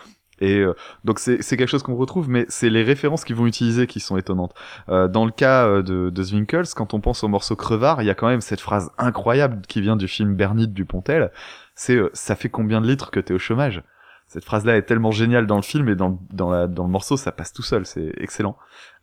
Et euh, donc c'est quelque chose qu'on retrouve, mais c'est les références qu'ils vont utiliser qui sont étonnantes. Euh, dans le cas euh, de, de Zwinkels, quand on pense au morceau Crevard, il y a quand même cette phrase incroyable qui vient du film Bernide Dupontel. C'est euh, ça fait combien de litres que t'es au chômage? Cette phrase-là est tellement géniale dans le film et dans, dans, dans le morceau, ça passe tout seul. C'est excellent.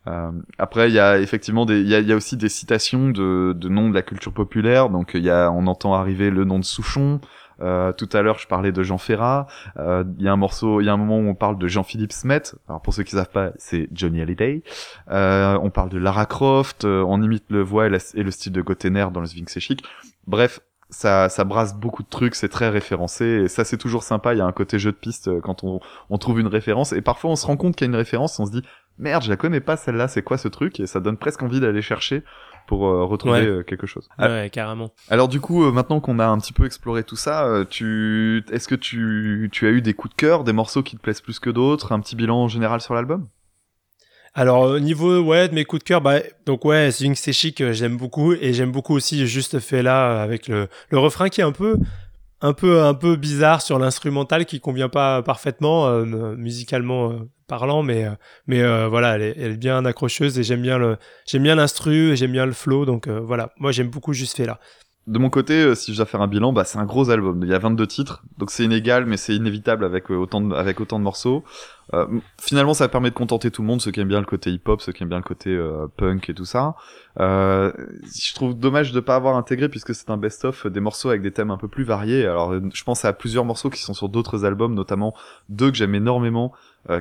Euh, après, il y a effectivement des, il y a, y a aussi des citations de, de noms de la culture populaire. Donc, il y a, on entend arriver le nom de Souchon. Euh, tout à l'heure, je parlais de Jean Ferrat. Euh, Il y a un morceau, il y a un moment où on parle de Jean-Philippe Smet. Alors pour ceux qui savent pas, c'est Johnny Hallyday. Euh, on parle de Lara Croft. euh, on imite le voix et, le style de Gottener dans le Sphinx et Chic. Bref, ça, ça brasse beaucoup de trucs. C'est très référencé et ça c'est toujours sympa. Il y a un côté jeu de piste quand on, on trouve une référence et parfois on se rend compte qu'il y a une référence. On se dit merde, je la connais pas celle-là. C'est quoi ce truc? Et ça donne presque envie d'aller chercher pour euh, retrouver Ouais. euh, quelque chose. Ah, Ouais, carrément. alors du coup, euh, maintenant qu'on a un petit peu exploré tout ça, euh, tu, est-ce que tu, tu as eu des coups de cœur, des morceaux qui te plaisent plus que d'autres, un petit bilan général sur l'album? Alors au niveau ouais de mes coups de cœur, bah donc ouais, Swing c'est chic, j'aime beaucoup et j'aime beaucoup aussi juste fait là avec le, le refrain qui est un peu un peu un peu bizarre sur l'instrumental qui convient pas parfaitement euh, musicalement euh, parlant, mais euh, mais euh, voilà, elle est, elle est bien accrocheuse et j'aime bien le j'aime bien l'instru et j'aime bien le flow, donc euh, voilà, moi j'aime beaucoup juste fait là. De mon côté, euh, si je dois faire un bilan, bah c'est un gros album. Il y a 22 titres, donc c'est inégal, mais c'est inévitable avec euh, autant de, morceaux. Euh, finalement, ça permet de contenter tout le monde, ceux qui aiment bien le côté hip-hop, ceux qui aiment bien le côté punk et tout ça. Je trouve dommage de pas avoir intégré, puisque c'est un best-of, des morceaux avec des thèmes un peu plus variés. Alors, je pense à plusieurs morceaux qui sont sur d'autres albums, notamment deux que j'aime énormément,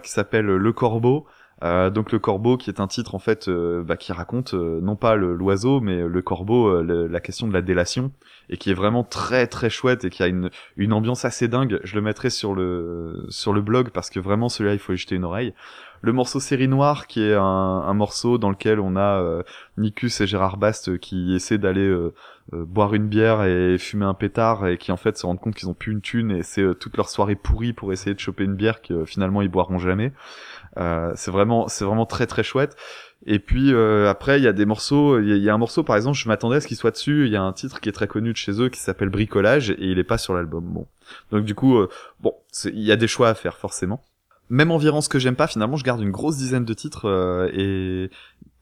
qui s'appellent Le Corbeau. Euh, donc le corbeau qui est un titre en fait euh, bah, qui raconte euh, non pas l'oiseau mais le corbeau la question de la délation et qui est vraiment très très chouette et qui a une, une ambiance assez dingue. Je le mettrai sur le sur le blog parce que vraiment celui-là il faut y jeter une oreille. Le morceau Série Noire qui est un, un morceau dans lequel on a euh, Nikus et Gérard Bast qui essaient d'aller euh, euh, boire une bière et fumer un pétard et qui en fait se rendent compte qu'ils ont plus une thune et c'est euh, toute leur soirée pourrie pour essayer de choper une bière que euh, finalement ils boiront jamais. C'est vraiment c'est vraiment très très chouette. Et puis après il y a des morceaux, il y, y a un morceau par exemple, je m'attendais à ce qu'il soit dessus. Il y a un titre qui est très connu de chez eux qui s'appelle Bricolage et il est pas sur l'album. Bon, donc du coup bon, il y a des choix à faire forcément. Même environ ce que j'aime pas, finalement je garde une grosse dizaine de titres euh, et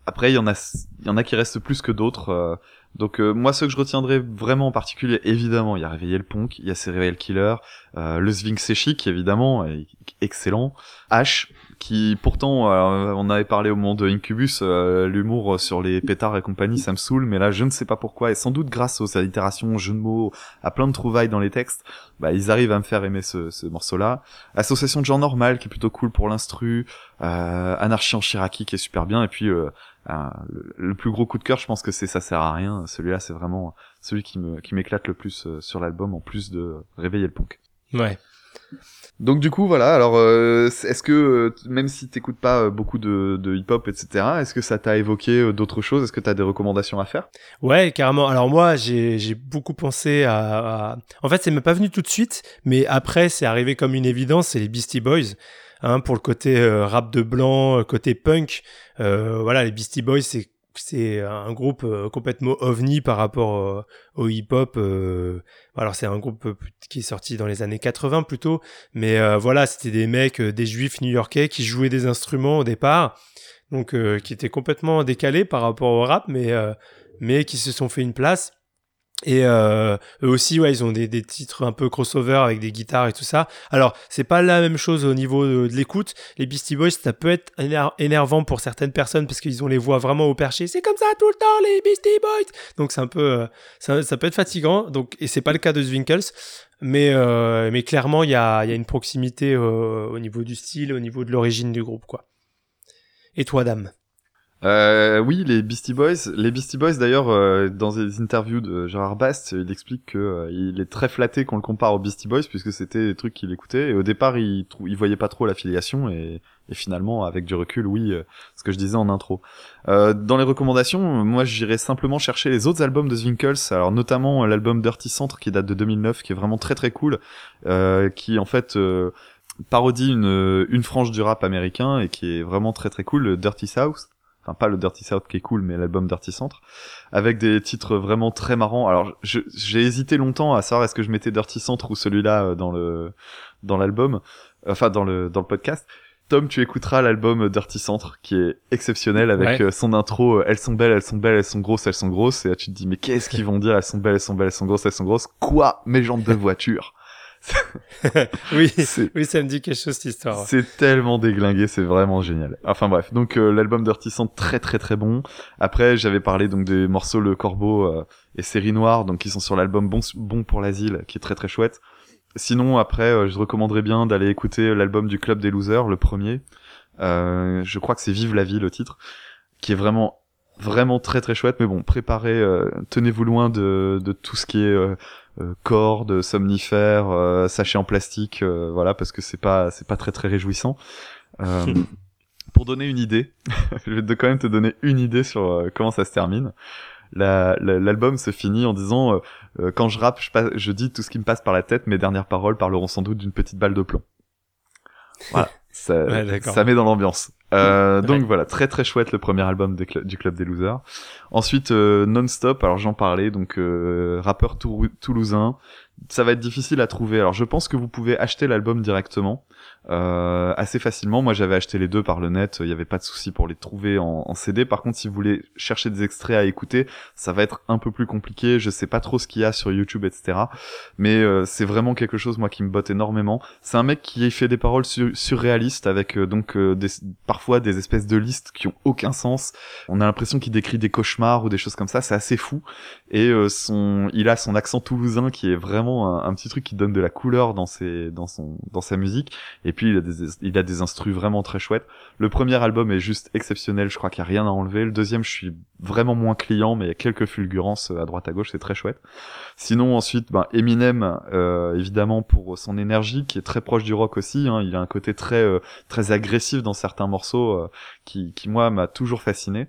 après il y en a il y en a qui restent plus que d'autres. euh, donc euh, moi ceux que je retiendrai vraiment en particulier, évidemment, il y a Réveiller le Punk, il y a Serial Killer, le Sphinx c'est chic évidemment, excellent. H qui pourtant euh, on avait parlé au moment de Incubus, euh, l'humour sur les pétards et compagnie ça me saoule, mais là je ne sais pas pourquoi et sans doute grâce aux allitérations, jeux de mots, à plein de trouvailles dans les textes, bah ils arrivent à me faire aimer ce, ce morceau-là. Association de genre normal qui est plutôt cool pour l'instru, euh, Anarchie en Chiraki qui est super bien et puis euh, le, le plus gros coup de cœur je pense que c'est ça sert à rien. Celui-là c'est vraiment celui qui me qui m'éclate le plus euh, sur l'album en plus de Réveiller le punk. Ouais. Donc du coup voilà, alors euh, est-ce que euh, même si t'écoutes pas euh, beaucoup de, hip-hop etc, est-ce que ça t'a évoqué d'autres choses? Est-ce que t'as des recommandations à faire? Ouais, carrément. Alors moi, j'ai beaucoup pensé à, En fait, c'est même pas venu tout de suite, mais après, c'est arrivé comme une évidence. C'est les Beastie Boys, hein, pour le côté rap de blanc, côté punk. Voilà, les Beastie Boys, c'est c'est un groupe euh, complètement ovni par rapport euh, au hip-hop. euh. alors c'est un groupe qui est sorti dans les années 80 plutôt, mais voilà, c'était des mecs, des juifs new-yorkais qui jouaient des instruments au départ, donc qui étaient complètement décalés par rapport au rap, mais mais qui se sont fait une place. Et euh, eux aussi, ouais, ils ont des, des titres un peu crossover avec des guitares et tout ça. Alors, c'est pas la même chose au niveau de, l'écoute. Les Beastie Boys, ça peut être éner- énervant pour certaines personnes parce qu'ils ont les voix vraiment au perché. C'est comme ça tout le temps, les Beastie Boys. Donc c'est un peu, euh, ça, ça peut être fatigant. Donc et c'est pas le cas de Zwinkels, mais euh, mais clairement il y a y a une proximité euh, au niveau du style, au niveau de l'origine du groupe, quoi. Et toi, dame? Euh, oui, les Beastie Boys. Les Beastie Boys, d'ailleurs, euh, dans des interviews de Gérard Bast, il explique que euh, il est très flatté qu'on le compare aux Beastie Boys puisque c'était des trucs qu'il écoutait. Et au départ, il, il voyait pas trop l'affiliation et, et finalement, avec du recul, oui, euh, ce que je disais en intro. Euh, dans les recommandations, moi, j'irais simplement chercher les autres albums de Zwinkels. Alors notamment l'album Dirty Centre qui date de 2009, qui est vraiment très très cool, qui en fait parodie une, une frange du rap américain et qui est vraiment très très cool, Dirty South enfin pas le Dirty South qui est cool, mais l'album Dirty Centre, avec des titres vraiment très marrants. Alors j'ai hésité longtemps à savoir est-ce que je mettais Dirty Centre ou celui-là euh, dans le dans l'album, enfin dans le dans le podcast. Tom, tu écouteras l'album Dirty Centre qui est exceptionnel avec Ouais. euh, son intro euh, elles sont belles, elles sont belles, elles sont grosses, elles sont grosses et là tu te dis mais qu'est-ce qu'ils vont dire? Elles sont belles, elles sont belles, elles sont grosses, elles sont grosses. Quoi? Mes jambes de voiture. oui, oui, ça me dit quelque chose cette histoire. C'est tellement déglingué, c'est vraiment génial. Enfin bref, donc euh, l'album Dirty Sand très très très bon. Après, j'avais parlé donc des morceaux Le Corbeau euh, et Série Noire, donc qui sont sur l'album Bon Bon pour l'asile, qui est très très chouette. Sinon, après, euh, je recommanderais bien d'aller écouter l'album du Club des Losers, le premier. Euh, je crois que c'est Vive la vie le titre, qui est vraiment vraiment très très chouette. Mais bon, préparez, euh, tenez-vous loin de de tout ce qui est cordes, somnifères, euh, sachets en plastique, euh, voilà, parce que c'est pas c'est pas très très réjouissant. Euh, pour donner une idée, je vais te- quand même te donner une idée sur euh, comment ça se termine. La- la- L'album se finit en disant euh, euh, quand je rappe, je, passe- je dis tout ce qui me passe par la tête. Mes dernières paroles parleront sans doute d'une petite balle de plomb. Voilà, ça, Ouais, d'accord. ça met dans l'ambiance. Euh, donc voilà, très très chouette le premier album cl- du club des losers. Ensuite euh, Non-Stop, alors j'en parlais, donc euh, rappeur toulousain. Ça va être difficile à trouver. Alors je pense que vous pouvez acheter l'album directement euh, assez facilement. Moi j'avais acheté les deux par le net, il n'y avait pas de souci pour les trouver en, CD. Par contre si vous voulez chercher des extraits à écouter, ça va être un peu plus compliqué. Je sais pas trop ce qu'il y a sur YouTube, etc. Mais euh, c'est vraiment quelque chose moi qui me botte énormément. C'est un mec qui fait des paroles sur- surréalistes avec euh, donc euh, des, parfois des espèces de listes qui ont aucun sens. On a l'impression qu'il décrit des cauchemars ou des choses comme ça. C'est assez fou. Et euh, son, il a son accent toulousain qui est vraiment un, petit truc qui donne de la couleur dans ses, dans son, dans sa musique. Et puis il a des, il a des instrus vraiment très chouettes. Le premier album est juste exceptionnel. Je crois qu'il y a rien à enlever. Le deuxième, je suis vraiment moins client, mais il y a quelques fulgurances euh, à droite à gauche. C'est très chouette. Sinon ensuite, ben, Eminem, euh, évidemment pour son énergie qui est très proche du rock aussi. Hein. Il a un côté très, euh, très agressif dans certains morceaux euh, qui, qui moi m'a toujours fasciné.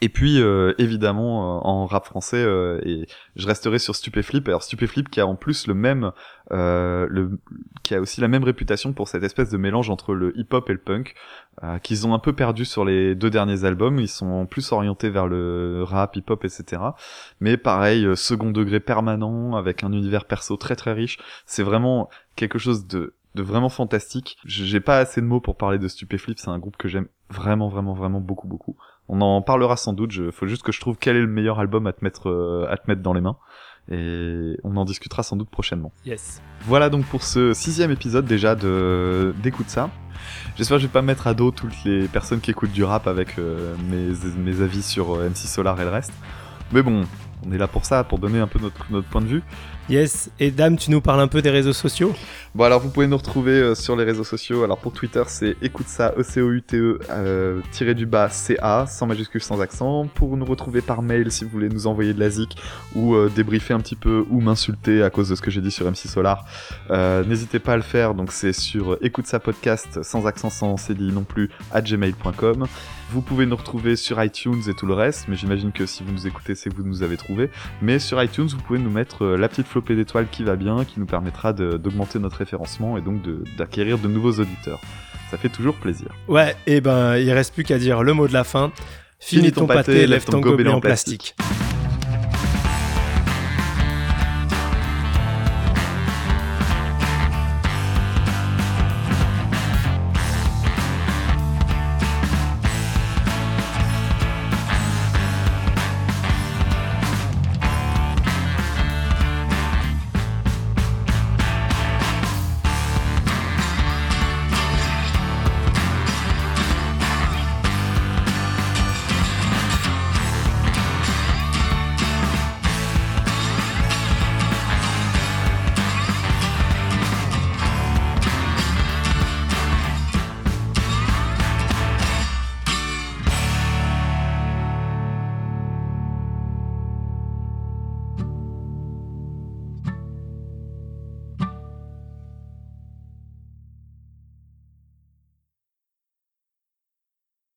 Et puis euh, évidemment euh, en rap français euh, et je resterai sur Stupéflip. Alors Stupéflip qui a en plus le même euh, le qui a aussi la même réputation pour cette espèce de mélange entre le hip-hop et le punk euh, qu'ils ont un peu perdu sur les deux derniers albums. Ils sont plus orientés vers le rap, hip-hop, etc. Mais pareil, euh, second degré permanent avec un univers perso très très riche. C'est vraiment quelque chose de de vraiment fantastique. J'ai pas assez de mots pour parler de Stupéflip. C'est un groupe que j'aime vraiment vraiment vraiment beaucoup beaucoup. On en parlera sans doute. Il faut juste que je trouve quel est le meilleur album à te mettre euh, à te mettre dans les mains. Et on en discutera sans doute prochainement. Yes. Voilà donc pour ce sixième épisode déjà de d'écoute ça. J'espère que je vais pas mettre à dos toutes les personnes qui écoutent du rap avec euh, mes, mes avis sur euh, MC Solar et le reste. Mais bon, on est là pour ça, pour donner un peu notre, notre point de vue. Yes. Et Dame, tu nous parles un peu des réseaux sociaux? Bon alors vous pouvez nous retrouver euh, sur les réseaux sociaux. Alors pour Twitter c'est écoute ça E C O U T E euh, tiré du bas C A sans majuscule sans accent. Pour nous retrouver par mail si vous voulez nous envoyer de la zik ou euh, débriefer un petit peu ou m'insulter à cause de ce que j'ai dit sur MC Solar, euh, n'hésitez pas à le faire. Donc c'est sur écoute ça podcast sans accent sans CDI non plus à gmail.com. Vous pouvez nous retrouver sur iTunes et tout le reste, mais j'imagine que si vous nous écoutez, c'est que vous nous avez trouvé. Mais sur iTunes, vous pouvez nous mettre euh, la petite flopée d'étoiles qui va bien, qui nous permettra d'augmenter notre référencement et donc d'acquérir de, nouveaux auditeurs. Ça fait toujours plaisir. Ouais, et ben, il reste plus qu'à dire le mot de la fin. Finis ton pâté, lève ton gobelet en plastique.